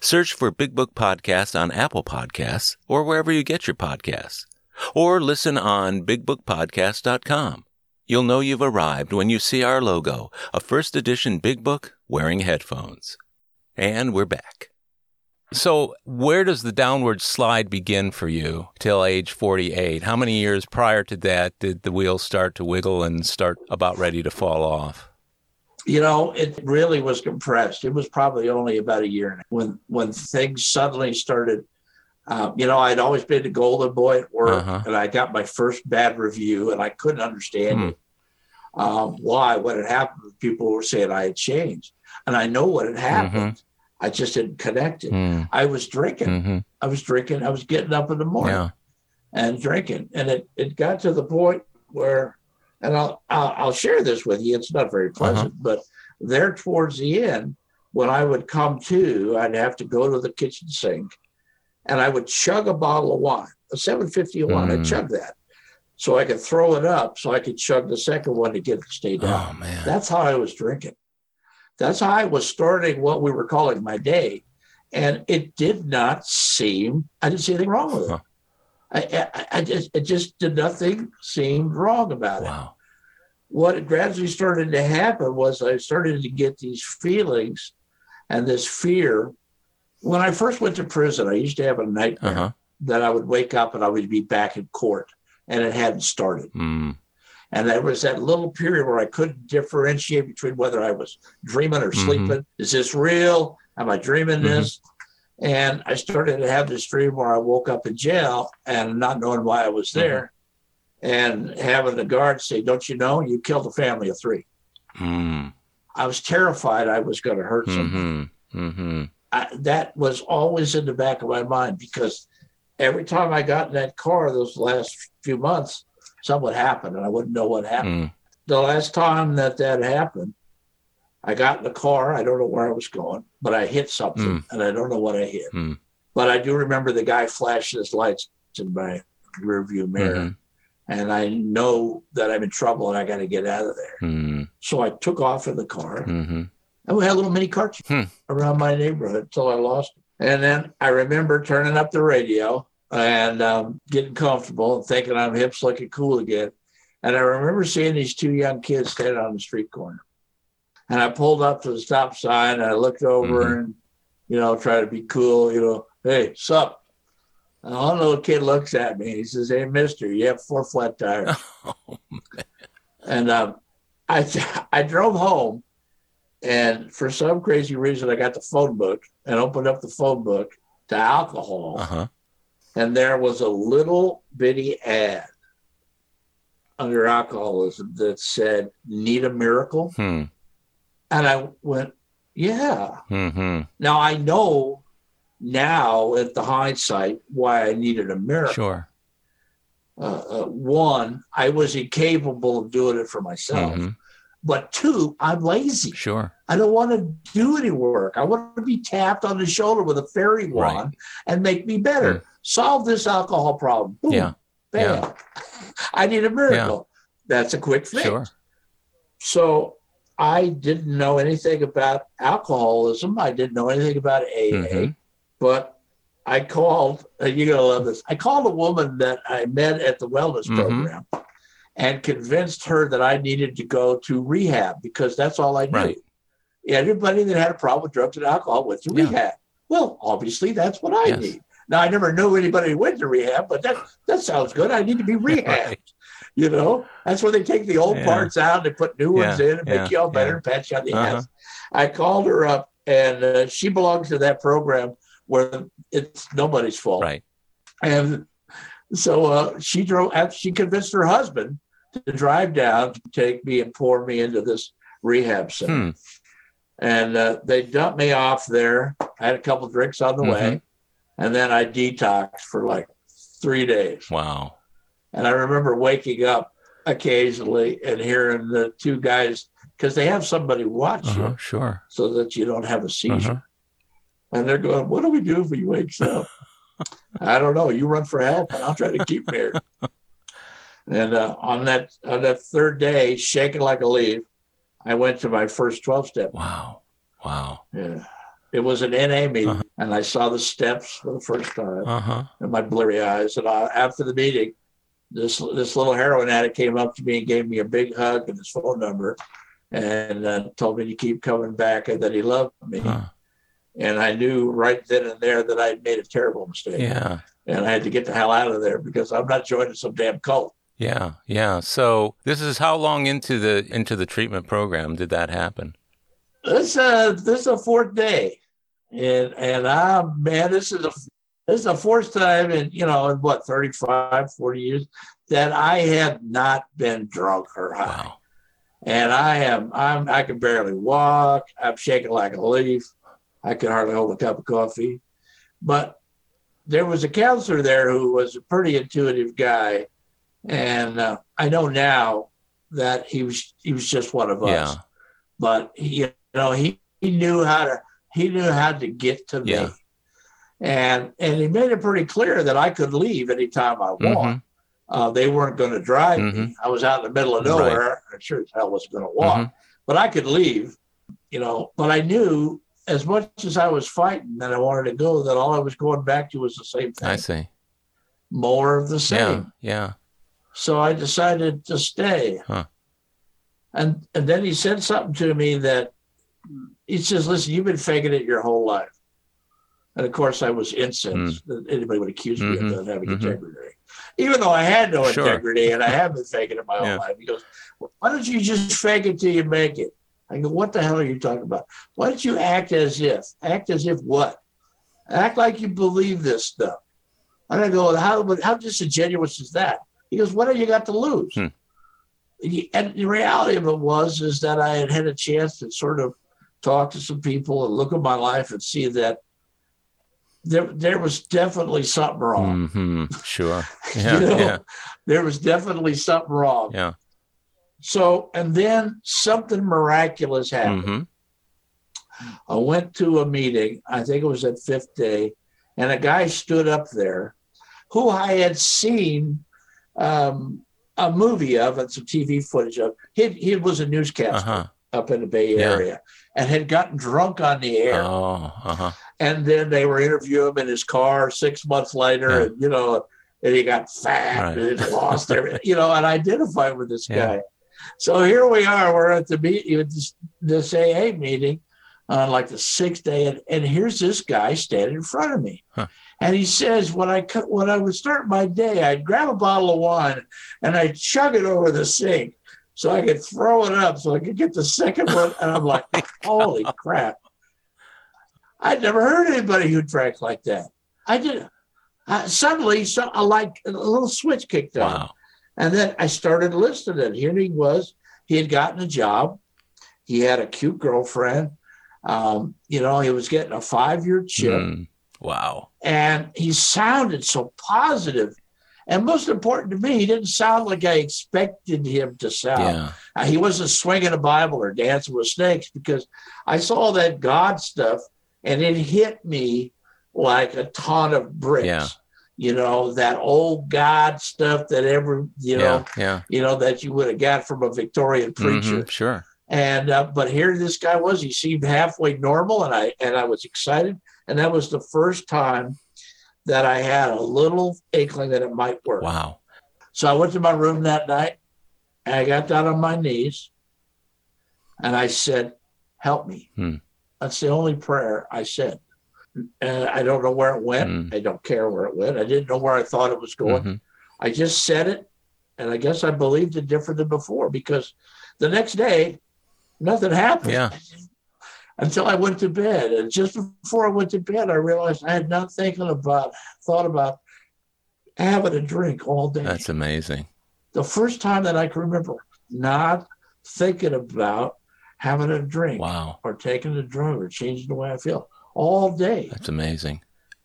Search for Big Book Podcast on Apple Podcasts or wherever you get your podcasts. Or listen on bigbookpodcast.com. You'll know you've arrived when you see our logo, a first edition Big Book wearing headphones. And we're back. So, where does the downward slide begin for you till age 48? How many years prior to that did the wheels start to wiggle and start about ready to fall off? You know, it really was compressed. It was probably only about a year when when things suddenly started. Um, you know, I'd always been the golden boy at work, Uh-huh. and I got my first bad review, and I couldn't understand Hmm. it. Um, why? What had happened? People were saying I had changed, and I know what had happened. I just didn't connect it. Mm, I was drinking. hmm I was drinking. I was getting up in the morning Yeah. and drinking, and it it got to the point where, and I'll I'll, I'll share this with you. It's not very pleasant, but there towards the end, when I would come to, I'd have to go to the kitchen sink, and I would chug a bottle of wine, a seven fifty wine. Mm. I'd chug that, so I could throw it up, so I could chug the second one to get it to stay down. Oh, man. That's how I was drinking. That's how I was starting what we were calling my day. And it did not seem, I didn't see anything wrong with it. Huh. I, I, I just, it just did nothing seemed wrong about it. Wow. What gradually started to happen was I started to get these feelings and this fear. When I first went to prison, I used to have a nightmare Uh huh. that I would wake up and I would be back in court and it hadn't started. Mm. And there was that little period where I couldn't differentiate between whether I was dreaming or Mhm. sleeping. Is this real? Am I dreaming Mhm. this? And I started to have this dream where I woke up in jail and not knowing why I was there and having the guard say, Don't you know you killed a family of three? Mm. I was terrified I was going to hurt someone. Mm-hmm. Mm-hmm. I, that was always in the back of my mind because every time I got in that car those last few months, something would happen and I wouldn't know what happened. Mm. the last time that that happened, I got in the car. I don't know where I was going, but I hit something Mm. and I don't know what I hit. Mm. But I do remember the guy flashing his lights in my rearview mirror. Mhm. And I know that I'm in trouble and I got to get out of there. Mm. So I took off in the car Mm-hmm. and we had a little mini car Hmm. around my neighborhood until I lost it. And then I remember turning up the radio and um, getting comfortable and thinking I'm hips looking cool again. And I remember seeing these two young kids standing on the street corner. And I pulled up to the stop sign and I looked over Mhm. and, you know, try to be cool, you know, hey, sup? And one little kid looks at me. And he says, hey, mister, you have four flat tires. (laughs) Oh, And um, I (laughs) I drove home, and for some crazy reason, I got the phone book and opened up the phone book to alcohol, uh-huh. And there was a little bitty ad under alcoholism that said "Need a miracle," Hmm. and I went, "Yeah." Mm-hmm. Now I know now at the hindsight why I needed a miracle. Sure. Uh, uh, one, I was incapable of doing it for myself. Mhm. But two, I'm lazy. Sure. I don't want to do any work. I want to be tapped on the shoulder with a fairy Right. wand and make me better. Mm. Solve this alcohol problem. Boom, Yeah. bam. I need a miracle. That's a quick fix. Sure. So I didn't know anything about alcoholism. I didn't know anything about AA, Mhm. but I called, uh, you're going to love this. I called a woman that I met at the wellness Mhm. program and convinced her that I needed to go to rehab because that's all I knew. Right. Everybody that had a problem with drugs and alcohol went to Yeah. rehab. Well, obviously, that's what I Yes. need. Now, I never knew anybody who went to rehab, but that, that sounds good. I need to be (laughs) rehabbed. Right. You know, that's where they take the old Yeah. parts out, they put new ones Yeah, in and make you all better yeah. and pat you on the Uh-huh. ass. I called her up, and uh, she belongs to that program where it's nobody's fault. Right. And so uh, she drove. She convinced her husband to drive down to take me and pour me into this rehab center. Hmm. And uh, they dumped me off there. I had a couple drinks on the way, Mm-hmm. And then I detoxed for like three days. Wow. And I remember waking up occasionally and hearing the two guys because they have somebody watch Uh-huh. you Sure. so that you don't have a seizure. Uh-huh. And they're going, "What do we do if he wakes up?" (laughs) I don't know. You run for help, and I'll try to keep him here. (laughs) and uh, on that on that third day, shaking like a leaf, I went to my first twelve step. Wow. Wow. Yeah, it was an NA meeting, Uh-huh. and I saw the steps for the first time Uh huh. in my blurry eyes. And I, after the meeting, this this little heroin addict came up to me and gave me a big hug and his phone number, and uh, told me to keep coming back and that he loved me. Huh. And I knew right then and there that I'd made a terrible mistake. Yeah. And I had to get the hell out of there because I'm not joining some damn cult. Yeah. Yeah. So this is how long into the into the treatment program did that happen? This uh this is the fourth day. And and I man, this is a this is the fourth time in you know in what 35, 40 years that I have not been drunk or high. Wow. And I am I'm I can barely walk. I'm shaking like a leaf. I can hardly hold a cup of coffee. But there was a counselor there who was a pretty intuitive guy, and uh, I know now that he was he was just one of us. Yeah. But he, you know, he, he knew how to he knew how to get to me, and and he made it pretty clear that I could leave anytime I want. Mhm. Uh, they weren't going to drive me. Mhm. I was out in the middle of Right. nowhere. I sure as hell wasn't going to walk, Mhm. but I could leave, you know. But I knew as much as I was fighting that I wanted to go, that all I was going back to was the same thing, I see. more of the same. Yeah. Yeah. So I decided to stay. Huh. And and then he said something to me that he says, "Listen, you've been faking it your whole life." And of course, I was incensed that anybody would accuse me Mhm. of not having Mhm. integrity, even though I had no Sure. integrity and I have been faking it my whole Yeah. life. He goes, "Why don't you just fake it till you make it?" I go, "What the hell are you talking about? Why don't you act as if? Act as if what? Act like you believe this stuff." And I go, "How? How disingenuous is that?" He goes, "What have you got to lose?" Hmm. And the reality of it was is that I had had a chance to sort of talk to some people and look at my life and see that there there was definitely something wrong. hmm Sure. (laughs) Yeah. you know, Yeah. there was definitely something wrong. Yeah. So, and then something miraculous happened. hmm I went to a meeting, I think it was at fifth day, and a guy stood up there who I had seen um, a movie of and some TV footage of. He, he was a newscaster Uh huh. up in the Bay. Area and had gotten drunk on the air. Oh. Uh huh. And then they were interviewing him in his car six months later, Yeah. and you know, and he got fat Right. and lost everything, (laughs) you know, and identified with this Yeah. guy. So here we are, we're at the meet, this, this AA meeting on like the sixth day, and, and here's this guy standing in front of me. Huh. And he says, when I cut, when I would start my day, I'd grab a bottle of wine and I'd chug it over the sink so I could throw it up so I could get the second one. And I'm like, (laughs) holy crap. I'd never heard anybody who drank like that. I did. Uh, suddenly, so I like a little switch kicked on, Wow. and then I started listening. And Here he was. He had gotten a job. He had a cute girlfriend. Um, you know, he was getting a five-year chip, Mm. Wow. and he sounded so positive. And most important to me, he didn't sound like I expected him to sound. Yeah. Uh, he wasn't swinging a Bible or dancing with snakes because I saw that God stuff and it hit me like a ton of bricks. Yeah. You know, that old God stuff that ever, you know, yeah. You know, that you would have got from a Victorian preacher. Mhm. Sure. And uh, but here this guy was. He seemed halfway normal, and I and I was excited. And that was the first time that I had a little inkling that it might work. Wow. So I went to my room that night, and I got down on my knees, and I said, "Help me." Hmm. That's the only prayer I said. And I don't know where it went. Hmm. I don't care where it went. I didn't know where I thought it was going. Mhm. I just said it, and I guess I believed it different than before because the next day, nothing happened Yeah. Until I went to bed. And just before I went to bed, I realized I had not thinking about, thought about having a drink all day. That's amazing. the first time that I can remember not thinking about having a drink Wow. or taking a drug or changing the way I feel all day. That's amazing.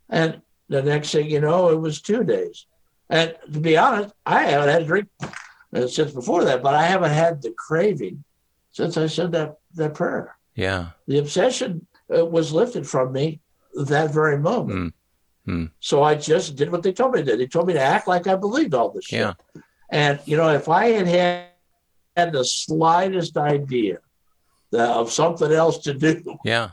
And the next thing you know, it was two days. And to be honest, I haven't had a drink uh, since before that, but I haven't had the craving since I said that that prayer. Yeah. The obsession uh, was lifted from me that very moment. Mm. Mm. So I just did what they told me to do. They told me to act like I believed all this shit. Yeah. And you know, if I had had, had the slightest idea of something else to do, Yeah.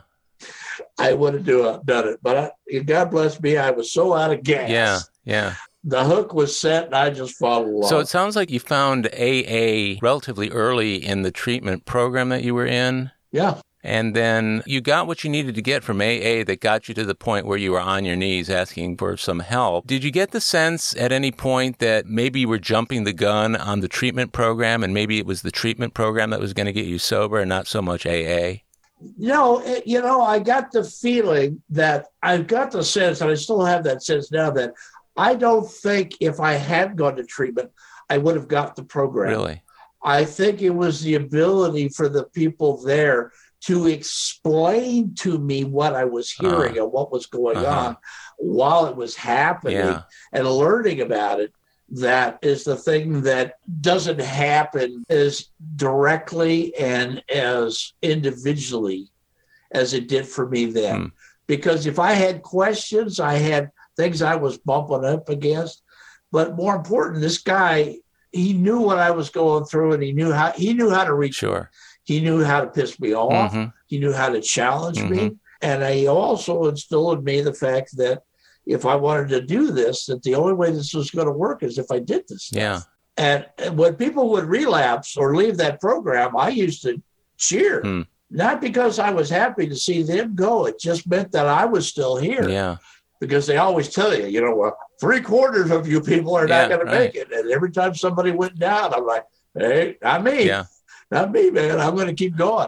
I would have do, uh, done it. But I, God bless me, I was so out of gas. Yeah. Yeah. The hook was set, and I just followed along. So it sounds like you found AA relatively early in the treatment program that you were in. yeah, And then you got what you needed to get from AA that got you to the point where you were on your knees asking for some help. Did you get the sense at any point that maybe you were jumping the gun on the treatment program and maybe it was the treatment program that was going to get you sober and not so much AA? no, it, you know, I got the feeling that I've got the sense, and I still have that sense now that I don't think if I had gone to treatment, I would have got the program. Really? I think it was the ability for the people there to explain to me what I was hearing and what was going Uh-huh. on while it was happening Yeah. and learning about it. That is the thing that doesn't happen as directly and as individually as it did for me then. Hmm. Because if I had questions, I had things I was bumping up against. But more important, this guy, he knew what I was going through and he knew how he knew how to reach Sure. He knew how to piss me off. Mhm. He knew how to challenge me. Mhm. And he also instilled in me the fact that if I wanted to do this, that the only way this was going to work is if I did this. Yeah. And and when people would relapse or leave that program, I used to cheer. Hmm. Not because I was happy to see them go. It just meant that I was still here. Yeah. Because they always tell you, you know, well, three quarters of you people are Yeah, not going to make it. And every time somebody went down, I'm like, hey, not me Yeah. Not me, man. I'm going to keep going.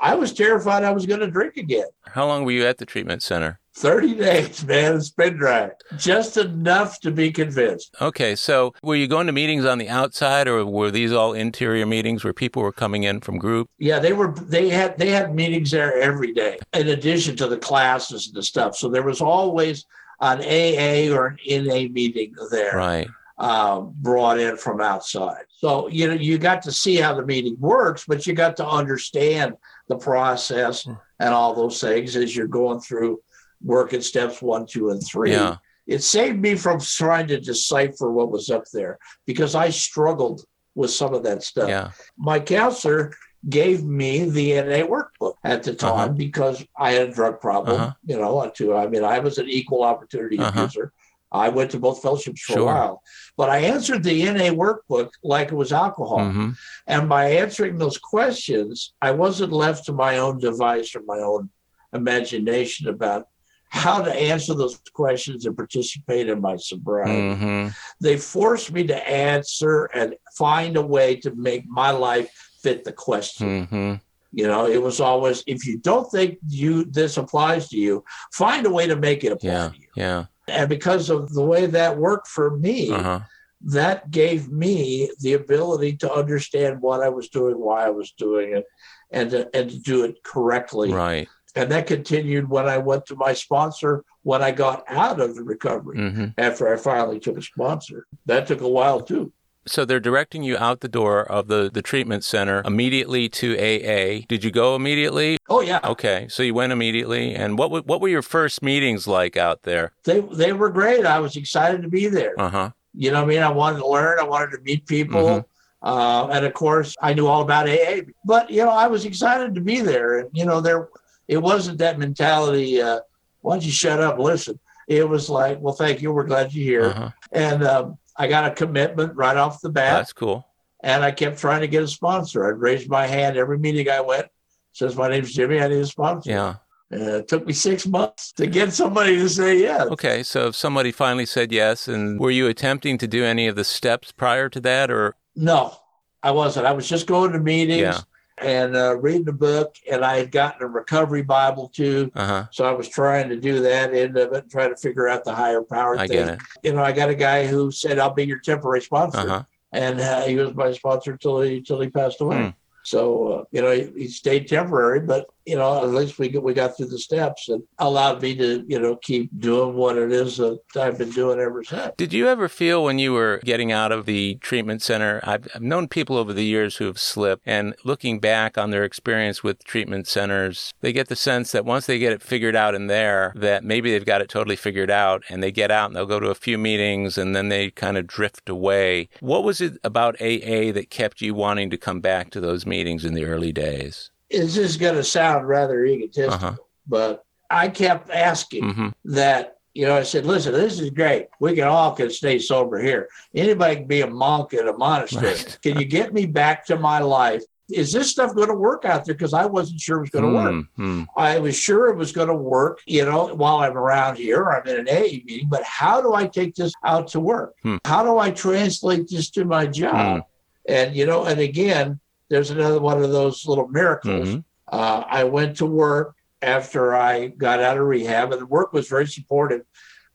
I- was terrified I was going to drink again. How long were you at the treatment center? 30 days, man, it's been dry. Just enough to be convinced. Okay, so were you going to meetings on the outside, or were these all interior meetings where people were coming in from group? Yeah, they were they had they had meetings there every day in addition to the classes and the stuff. So there was always an AA or an NA meeting there. Right. Um, brought in from outside. So you know you got to see how the meeting works, but you got to understand the process Hmm. and all those things as you're going through working steps one, two, and three. Yeah. It saved me from trying to decipher what was up there because I struggled with some of that stuff. Yeah. My counselor gave me the NA workbook at the time Uh-huh. because I had a drug problem. Uh-huh. You know, too. I mean, I was an equal opportunity Uh-huh. abuser. I went to both fellowships for Sure. a while, but I answered the NA workbook like it was alcohol. hmm And by answering those questions, I wasn't left to my own device or my own imagination about how to answer those questions and participate in my sobriety. hmm They forced me to answer and find a way to make my life fit the question. hmm You know, it was always if you don't think you this applies to you, find a way to make it apply Yeah. to you. Yeah. And because of the way that worked for me, Uh-huh. that gave me the ability to understand what I was doing, why I was doing it, and to, and to do it correctly. Right. And that continued when I went to my sponsor when I got out of the recovery hmm after I finally took a sponsor. That took a while too. So they're directing you out the door of the, the treatment center immediately to AA. Did you go immediately? Oh yeah, Okay, so you went immediately. And what w- what were your first meetings like out there? they they were great. I was excited to be there. Uh huh. You know what I mean? I wanted to learn. I wanted to meet people. Mhm. Uh, and of course, I knew all about AA. But you know, I was excited to be there, and you know, there it wasn't that mentality. Uh, why don't you shut up, listen? It was like, well, thank you. We're glad you're here. Uh-huh. And um, I got a commitment right off the bat. That's cool. And I kept trying to get a sponsor. I'd raise my hand every meeting I went. Says, my name's Jimmy. I need a sponsor. Yeah. Uh, it took me six months to get somebody to say yes. Okay. So if somebody finally said yes, and were you attempting to do any of the steps prior to that, or No, I wasn't. I was just going to meetings Yeah. And uh, reading the book. And I had gotten a recovery Bible too. uh huh? So I was trying to do that end of it and try to figure out the higher power I thing. You know, I got a guy who said, I'll be your temporary sponsor. Uh huh. and uh, he was my sponsor till he till he passed away. Hmm. So uh, you know he, he stayed temporary, but you know at least we got, we got through the steps and allowed me to you know keep doing what it is that I've been doing ever since. Did you ever feel when you were getting out of the treatment center? I've, I've known people over the years who have slipped, and looking back on their experience with treatment centers, they get the sense that once they get it figured out in there, that maybe they've got it totally figured out, and they get out and they'll go to a few meetings, and then they kind of drift away. What was it about AA that kept you wanting to come back to those meetings in the early days? It's just going to sound rather egotistical, Uh-huh. but I kept asking Mm-hmm. that. You know, I said, "Listen, this is great. We can all can stay sober here. Anybody can be a monk at a monastery. Right. (laughs) Can you get me back to my life? Is this stuff going to work out there? Because I wasn't sure it was going to work. Mm-hmm. I was sure it was going to work, you know, while I'm around here, I'm in an AA meeting, but how do I take this out to work? Hmm. How do I translate this to my job? And, you know, and again, there's another one of those little miracles. Mhm. Uh, I went to work after I got out of rehab, and the work was very supportive.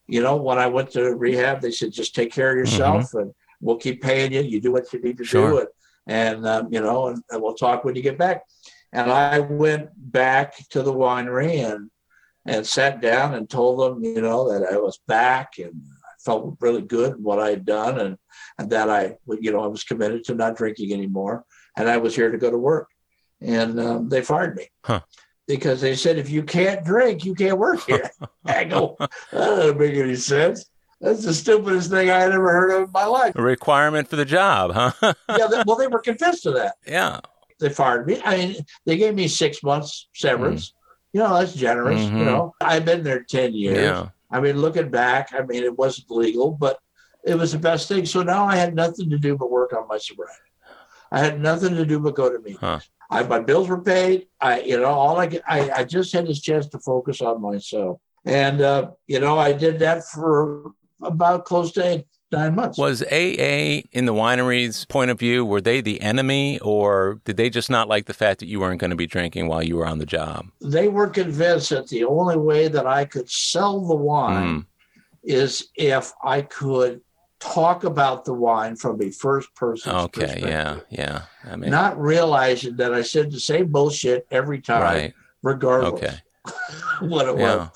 You know, when I went to rehab, they said, just take care of yourself and we'll keep paying you. You do what you need to do. Sure. It. And, um, you know, and, and we'll talk when you get back. And I went back to the winery and and sat down and told them, you know, that I was back and I felt really good what I had done and, and that I, you know, I was committed to not drinking anymore and I was here to go to work. And um, they fired me Huh. because they said, if you can't drink, you can't work here. (laughs) (laughs) I go, that doesn't make any sense. That's the stupidest thing I had ever heard of in my life. A requirement for the job, huh? (laughs) yeah, they, well, they were convinced of that. yeah. They fired me. I mean, they gave me six months severance. You know, that's generous. Mhm. You know, I've been there 10 years. Yeah. I mean, looking back, I mean, it wasn't legal, but it was the best thing. So now I had nothing to do but work on my sobriety. I had nothing to do but go to meetings. Huh. I, my bills were paid. I, you know, all I, I, I just had this chance to focus on myself. And, uh, you know, I did that for about close to eight, nine months. Was AA in the winery's point of view, were they the enemy or did they just not like the fact that you weren't going to be drinking while you were on the job? They were convinced that the only way that I could sell the wine Mm, is if I could talk about the wine from a first person okay, yeah, yeah. I mean, Not realizing that I said the same bullshit every time, right. regardless Okay. (laughs) what it was.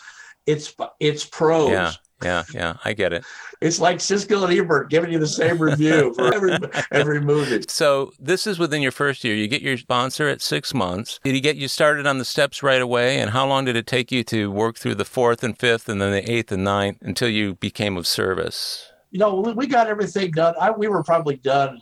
It's it's pros. yeah, yeah, yeah. I get it. It's like Siskel and Ebert giving you the same review (laughs) for every every movie. So this is within your first year. You get your sponsor at six months. Did he get you started on the steps right away? And how long did it take you to work through the fourth and fifth and then the eighth and ninth until you became of service? You know, we, we got everything done. I, we were probably done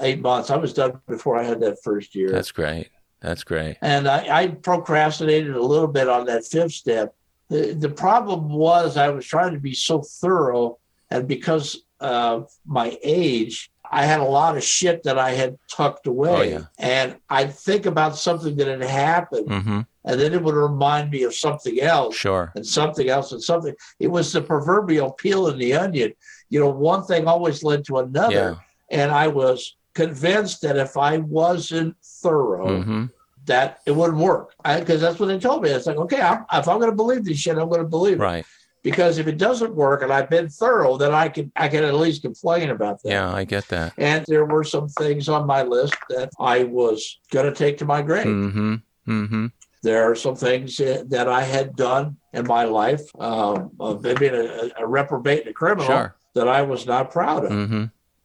eight months. I was done before I had that first year. That's great. That's great. and I, I procrastinated a little bit on that fifth step. The, the problem was I was trying to be so thorough, and because of my age, I had a lot of shit that I had tucked away. Oh, yeah. And I'd think about something that had happened, Mm-hmm. and then it would remind me of something else, Sure. and something else, and something. It was the proverbial peel in the onion. You know, one thing always led to another. Yeah. And I was convinced that if I wasn't thorough, Mm-hmm. that it wouldn't work because that's what they told me. It's like, okay, I'm, if I'm going to believe this shit, I'm going to believe it. Right. Because if it doesn't work and I've been thorough, then I can I can at least complain about that. Yeah, I get that. And there were some things on my list that I was going to take to my grave. Mm-hmm. Mm-hmm. There are some things that I had done in my life, um, of being a, a reprobate and a criminal, Sure. That I was not proud of. Mm-hmm.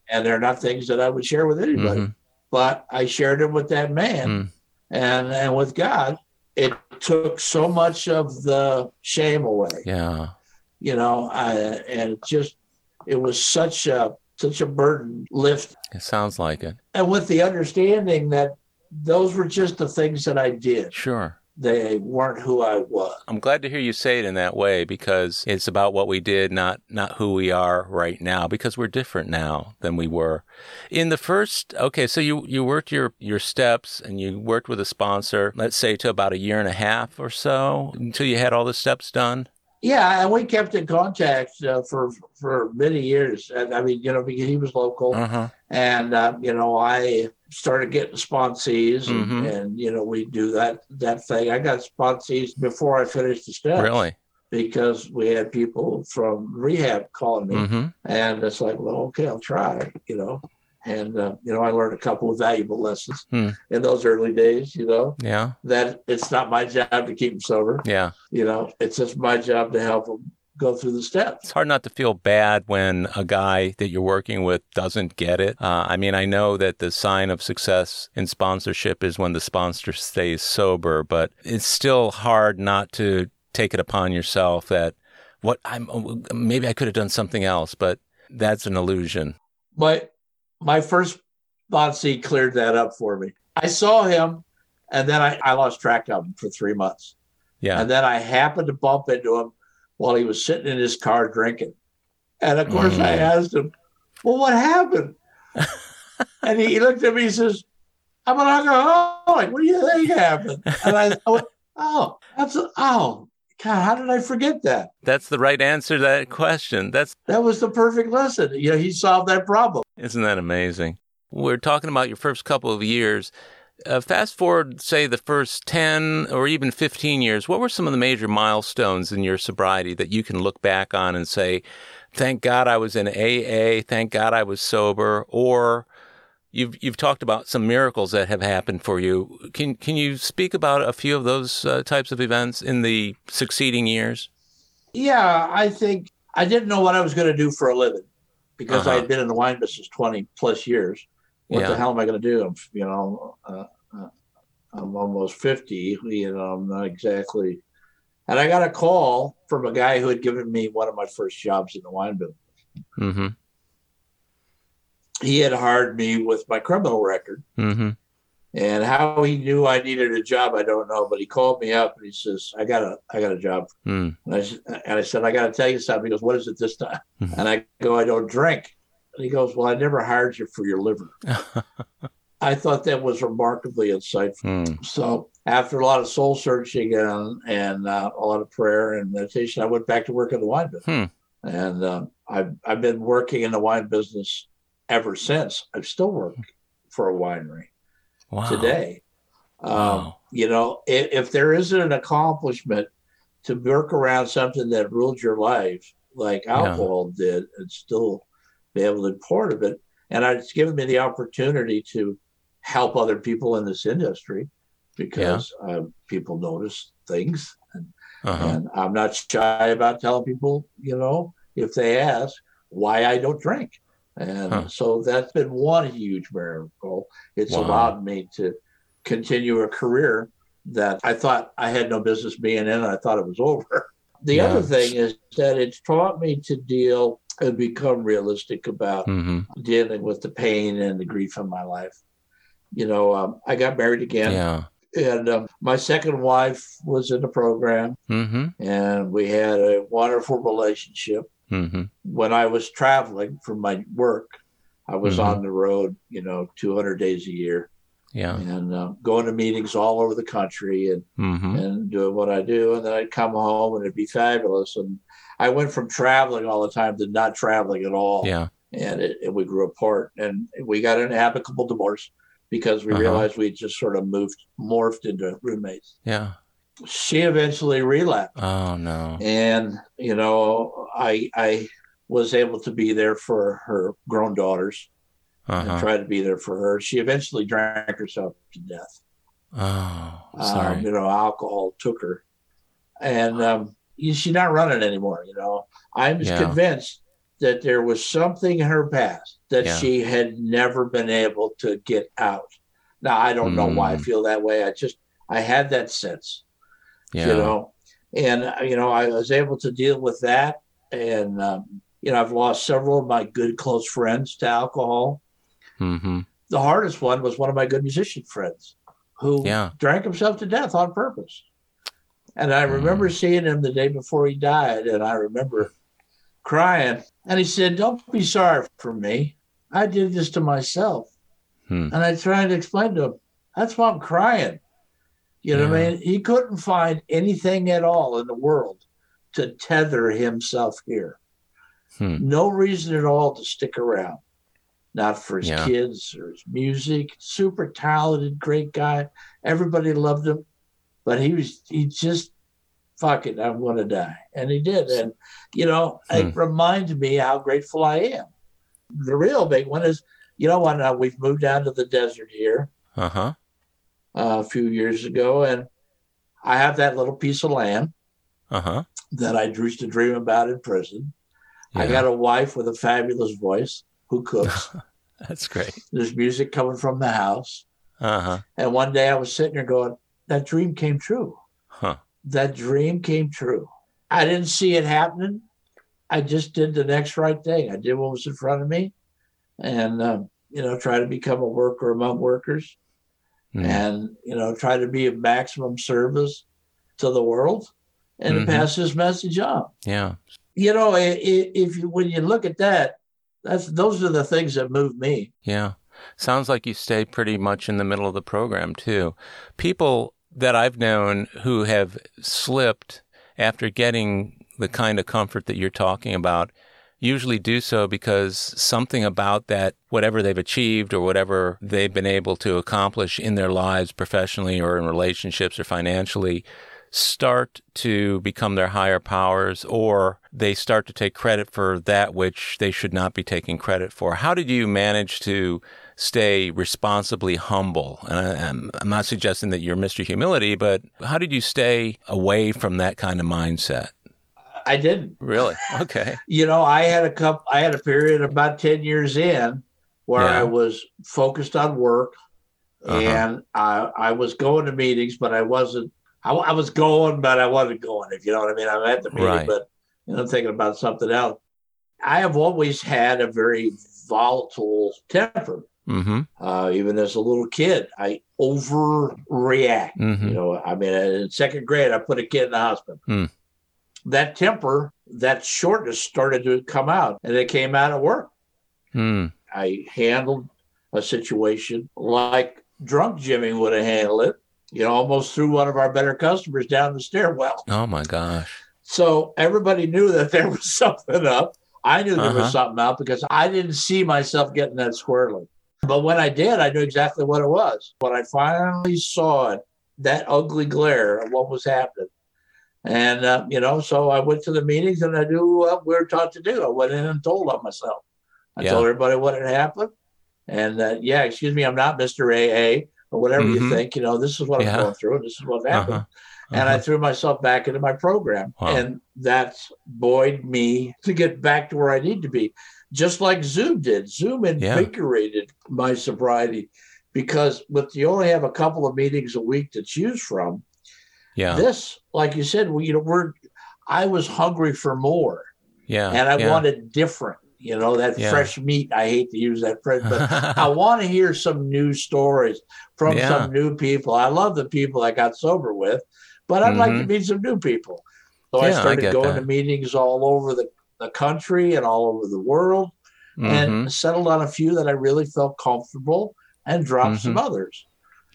And they're not things that I would share with anybody. Mhm. But I shared them with that man. Mm. and and with God, it took so much of the shame away. Yeah. You know, I, and it just it was such a such a burden lift. It sounds like it. And with the understanding that those were just the things that I did. Sure. They weren't who I was. I'm glad to hear you say it in that way because it's about what we did, not not who we are right now. Because we're different now than we were. In the first, okay, so you you worked your your steps and you worked with a sponsor. Let's say to about a year and a half or so until you had all the steps done. Yeah, and we kept in contact uh, for for many years. And I mean, you know, because he was local, Uh-huh. and uh, you know, I started getting sponsees, and, Mhm. and you know, we do that that thing. I got sponsees before I finished the steps, Really? because we had people from rehab calling me, Mm-hmm. and it's like, well, okay, I'll try, you know. And uh, you know, I learned a couple of valuable lessons Hmm. in those early days. You know, Yeah. that it's not my job to keep them sober. Yeah. You know, it's just my job to help them go through the steps. It's hard not to feel bad when a guy that you're working with doesn't get it. Uh, I mean, I know that the sign of success in sponsorship is when the sponsor stays sober, but it's still hard not to take it upon yourself that what I'm maybe I could have done something else, but that's an illusion. my my first sponsee cleared that up for me. I saw him, and then I, I lost track of him for three months. Yeah. And then I happened to bump into him while he was sitting in his car drinking. And of course, I Mm. asked him, "Well, what happened?" (laughs) and he, he looked at me and says, "I'm an alcoholic. What do you think happened?" And I, I went, "Oh, that's oh." God, how did I forget that? That's the right answer to that question. That's That was the perfect lesson. You know, he solved that problem. Isn't that amazing? We're talking about your first couple of years. Uh, fast forward, say, the first 10 or even 15 years, what were some of the major milestones in your sobriety that you can look back on and say, thank God I was in AA, thank God I was sober, or you've, you've talked about some miracles that have happened for you. Can, can you speak about a few of those uh, types of events in the succeeding years? Yeah, I think I didn't know what I was going to do for a living because I Uh-huh. had been in the wine business 20 plus years. What Yeah. the hell am I going to do? I'm, you know, uh, uh, I'm almost 50, you know, I'm not exactly. And I got a call from a guy who had given me one of my first jobs in the wine business. Mm-hmm. He had hired me with my criminal record. Mm-hmm. And how he knew I needed a job, I don't know. But he called me up and he says, "I got a, I got a job." Mm. And I, and I said, "I got to tell you something." He goes, "What is it this time?" Mhm. And I go, "I don't drink." And he goes, "Well, I never hired you for your liver." (laughs) I thought that was remarkably insightful. mm. So after a lot of soul searching and and uh, a lot of prayer and meditation, I went back to work in the wine business. And uh, I've I've been working in the wine business ever since. I still work for a winery Wow. today. Um, You know, if, if there isn't an accomplishment to work around something that ruled your life, like Yeah. alcohol did, and still be able to be part of it, and it's given me the opportunity to help other people in this industry because uh, people notice things, and, Uh-huh. and I'm not shy about telling people, you know, if they ask why I don't drink. And Huh. so that's been one huge miracle. It's Wow. allowed me to continue a career that I thought I had no business being in. And I thought it was over. (laughs) The Yeah. other thing is that it's taught me to deal and become realistic about Mm-hmm. dealing with the pain and the grief in my life. You know, um, I got married again, Yeah. and um, my second wife was in the program, Mm-hmm. and we had a wonderful relationship. Mm-hmm. When I was traveling for my work, I was Mhm. on the road, you know, 200 days a year, Yeah. and uh, going to meetings all over the country and Mm-hmm. and doing what I do. And then I'd come home and it'd be fabulous. And I went from traveling all the time to not traveling at all. Yeah. And, it, and we grew apart. And we got an amicable divorce because we Uh-huh. realized we just sort of moved, morphed into roommates. Yeah. She eventually relapsed. Oh no. And, you know, I, I was able to be there for her grown daughters and Uh-huh. try to be there for her. She eventually drank herself to death. Oh, Um, sorry. you know, alcohol took her, and um, she's not running anymore. You know, I'm Yeah. convinced that there was something in her past that Yeah. she had never been able to get out. Now I don't know why I Mm. feel that way. I just I had that sense, yeah. you know, and uh, you know I was able to deal with that, and um, You know, I've lost several of my good close friends to alcohol. Mm-hmm. The hardest one was one of my good musician friends who Yeah. drank himself to death on purpose. And I remember seeing him the day before he died, and I remember crying. And he said, Don't be sorry for me. I did this to myself. Hmm. And I tried to explain to him, That's why I'm crying. You know what I mean? He couldn't find anything at all in the world to tether himself here. Hmm. No reason at all to stick around. Not for his Yeah. kids or his music. Super talented, great guy. Everybody loved him. But he was, he just, fuck it, I'm going to die. And he did. And, you know, Hmm. it reminds me how grateful I am. The real big one is, you know, when uh, we've moved down to the desert here Uh huh. uh, a few years ago, and I have that little piece of land Uh huh. that I used to dream about in prison. I got a wife with a fabulous voice who cooks. (laughs) That's great. There's music coming from the house. Uh huh. And one day I was sitting there going, that dream came true. Huh. That dream came true. I didn't see it happening. I just did the next right thing. I did what was in front of me and, um, you know, try to become a worker among workers Mm. and, you know, try to be of maximum service to the world and Mhm. to pass this message on. Yeah. You know, if you, when you look at that, that's, those are the things that move me. Yeah. Sounds like you stay pretty much in the middle of the program, too. People that I've known who have slipped after getting the kind of comfort that you're talking about usually do so because something about that, whatever they've achieved or whatever they've been able to accomplish in their lives professionally or in relationships or financially, start to become their higher powers or they start to take credit for that which they should not be taking credit for. How did you manage to stay responsibly humble? And I, I'm, I'm not suggesting that you're Mr. Humility, but how did you stay away from that kind of mindset? I didn't. Really? Okay. (laughs) you know, I had a couple, I had a period about 10 years in where Yeah. I was focused on work Uh-huh. and I, I was going to meetings, but I wasn't, I, I was going, but I wasn't going, if you know what I mean. I'm at the meeting, Right. but you know, I'm thinking about something else. I have always had a very volatile temper. Mm-hmm. Uh, even as a little kid, I overreact. Mm-hmm. You know, I mean, in second grade, I put a kid in the hospital. Hmm. That temper, that shortness started to come out, and it came out at work. Mm. I handled a situation like drunk Jimmy would have handled it. You know, almost threw one of our better customers down the stairwell. Oh my gosh. So everybody knew that there was (laughs) something up. I knew there Uh-huh. was something up because I didn't see myself getting that squarely. But when I did, I knew exactly what it was. When I finally saw it, that ugly glare of what was happening. And, uh, you know, so I went to the meetings and I knew what we were taught to do. I went in and told on myself. I Yeah. told everybody what had happened. And, uh, yeah, excuse me, I'm not Mr. AA or whatever Mhm. you think. You know, this is what Yeah. I'm going through and this is what happened Uh-huh. and I Uh-huh. threw myself back into my program. Wow. And that's buoyed me to get back to where I need to be, just like Zoom did. Zoom invigorated my sobriety because with you only have a couple of meetings a week to choose from. yeah. This, like you said, we you know we're I was hungry for more yeah. and I yeah. wanted different. You know that Yeah. fresh meat. I hate to use that phrase, but (laughs) I want to hear some new stories from Yeah. some new people. I love the people I got sober with, but I'd like to Mhm. meet some new people. So I Yeah, I started get going that. to meetings all over the, the country and all over the world Mhm. and settled on a few that I really felt comfortable and dropped some others.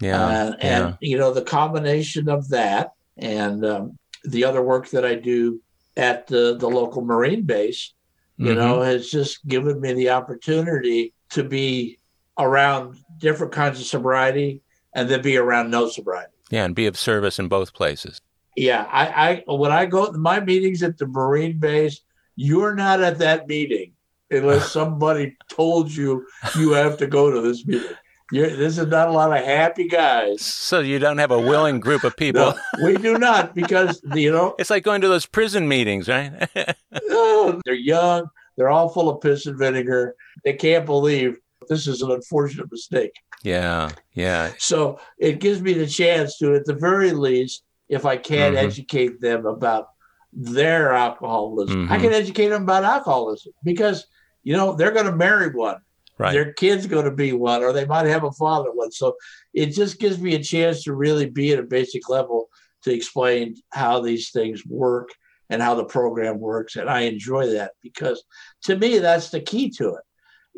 yeah. and, yeah. and, you know, the combination of that and um, the other work that I do at the, the local Marine base you Mhm. know, has just given me the opportunity to be around different kinds of sobriety and then be around no sobriety. Yeah, and be of service in both places. Yeah, I, I when I go to my meetings at the Marine base, you're not at that meeting unless (laughs) somebody told you you have to go to this meeting. You're, this is not a lot of happy guys. So you don't have a willing group of people. No, we do not because you know It's like going to those prison meetings, right? (laughs) (laughs) oh, they're young, they're all full of piss and vinegar. They can't believe this is an unfortunate mistake. yeah, yeah, So it gives me the chance to, at the very least, if I can Mhm. educate them about their alcoholism. Mhm. I can educate them about alcoholism because you know they're going to marry one. Right. Their kid's going to be one, or they might have a father one. So it just gives me a chance to really be at a basic level to explain how these things work and how the program works. And I enjoy that because to me, that's the key to it.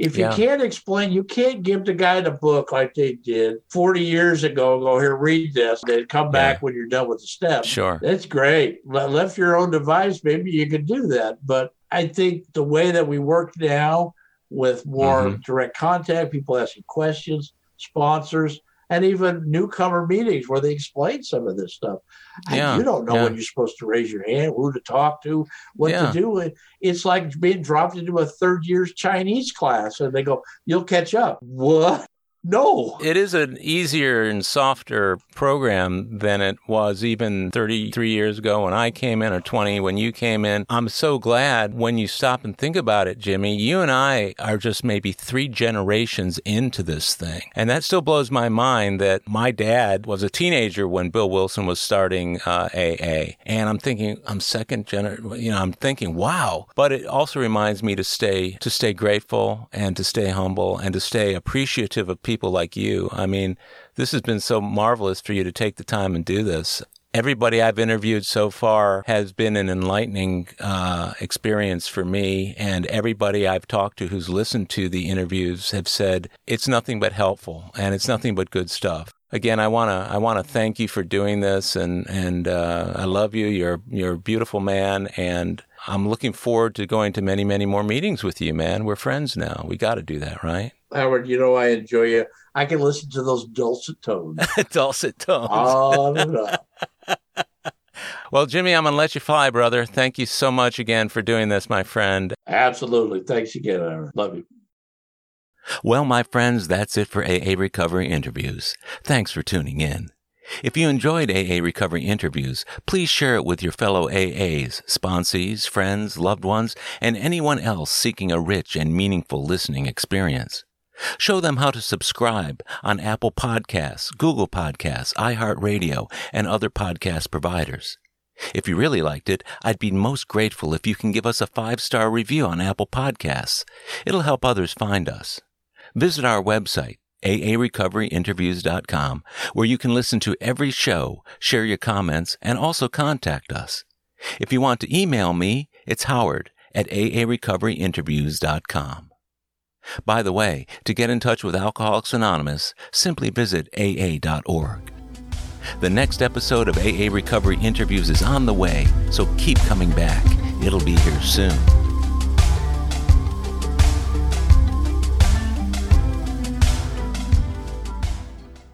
If you Yeah. can't explain, you can't give the guy the book like they did 40 years ago. Go here, read this, then come back when you're done with the steps. Sure. That's great. Le- Left your own device, maybe you could do that. But I think the way that we work now with more Mhm. direct contact, people asking questions, sponsors, and even newcomer meetings where they explain some of this stuff. Yeah, you don't know yeah. when you're supposed to raise your hand, who to talk to, what Yeah. to do. It's like being dropped into a third year's Chinese class and they go, You'll catch up. What? No. It is an easier and softer program than it was even 33 years ago when I came in or 20 when you came in. I'm so glad when you stop and think about it, Jimmy, you and I are just maybe three generations into this thing. And that still blows my mind that my dad was a teenager when Bill Wilson was starting uh, AA. And I'm thinking, I'm second gener, you know, I'm thinking, wow. But it also reminds me to stay, to stay grateful and to stay humble and to stay appreciative of people like you. I mean, this has been so marvelous for you to take the time and do this. Everybody I've interviewed so far has been an enlightening uh, experience for me, and everybody I've talked to who's listened to the interviews have said it's nothing but helpful and it's nothing but good stuff. Again, I wanna I wanna thank you for doing this, and and uh, I love you. You're you're a beautiful man, and I'm looking forward to going to many many more meetings with you, man. We're friends now. We got to do that, right? Howard, you know I enjoy you. I can listen to those dulcet tones (laughs) Dulcet tones. on and on. Well, Jimmy, I'm going to let you fly, brother. Thank you so much again for doing this, my friend. Absolutely. Thanks again, Aaron. Love you. Well, my friends, that's it for AA Recovery Interviews. Thanks for tuning in. If you enjoyed AA Recovery Interviews, please share it with your fellow AAs, sponsees, friends, loved ones, and anyone else seeking a rich and meaningful listening experience. Show them how to subscribe on Apple Podcasts, Google Podcasts, iHeartRadio, and other podcast providers. If you really liked it, I'd be most grateful if you can give us a five star review on Apple Podcasts. It'll help others find us. Visit our website, aarecoveryinterviews.com, where you can listen to every show, share your comments, and also contact us. If you want to email me, it's howard at aarecoveryinterviews.com. By the way, to get in touch with Alcoholics Anonymous, simply visit aa.org. The next episode of AA Recovery Interviews is on the way, so keep coming back. It'll be here soon.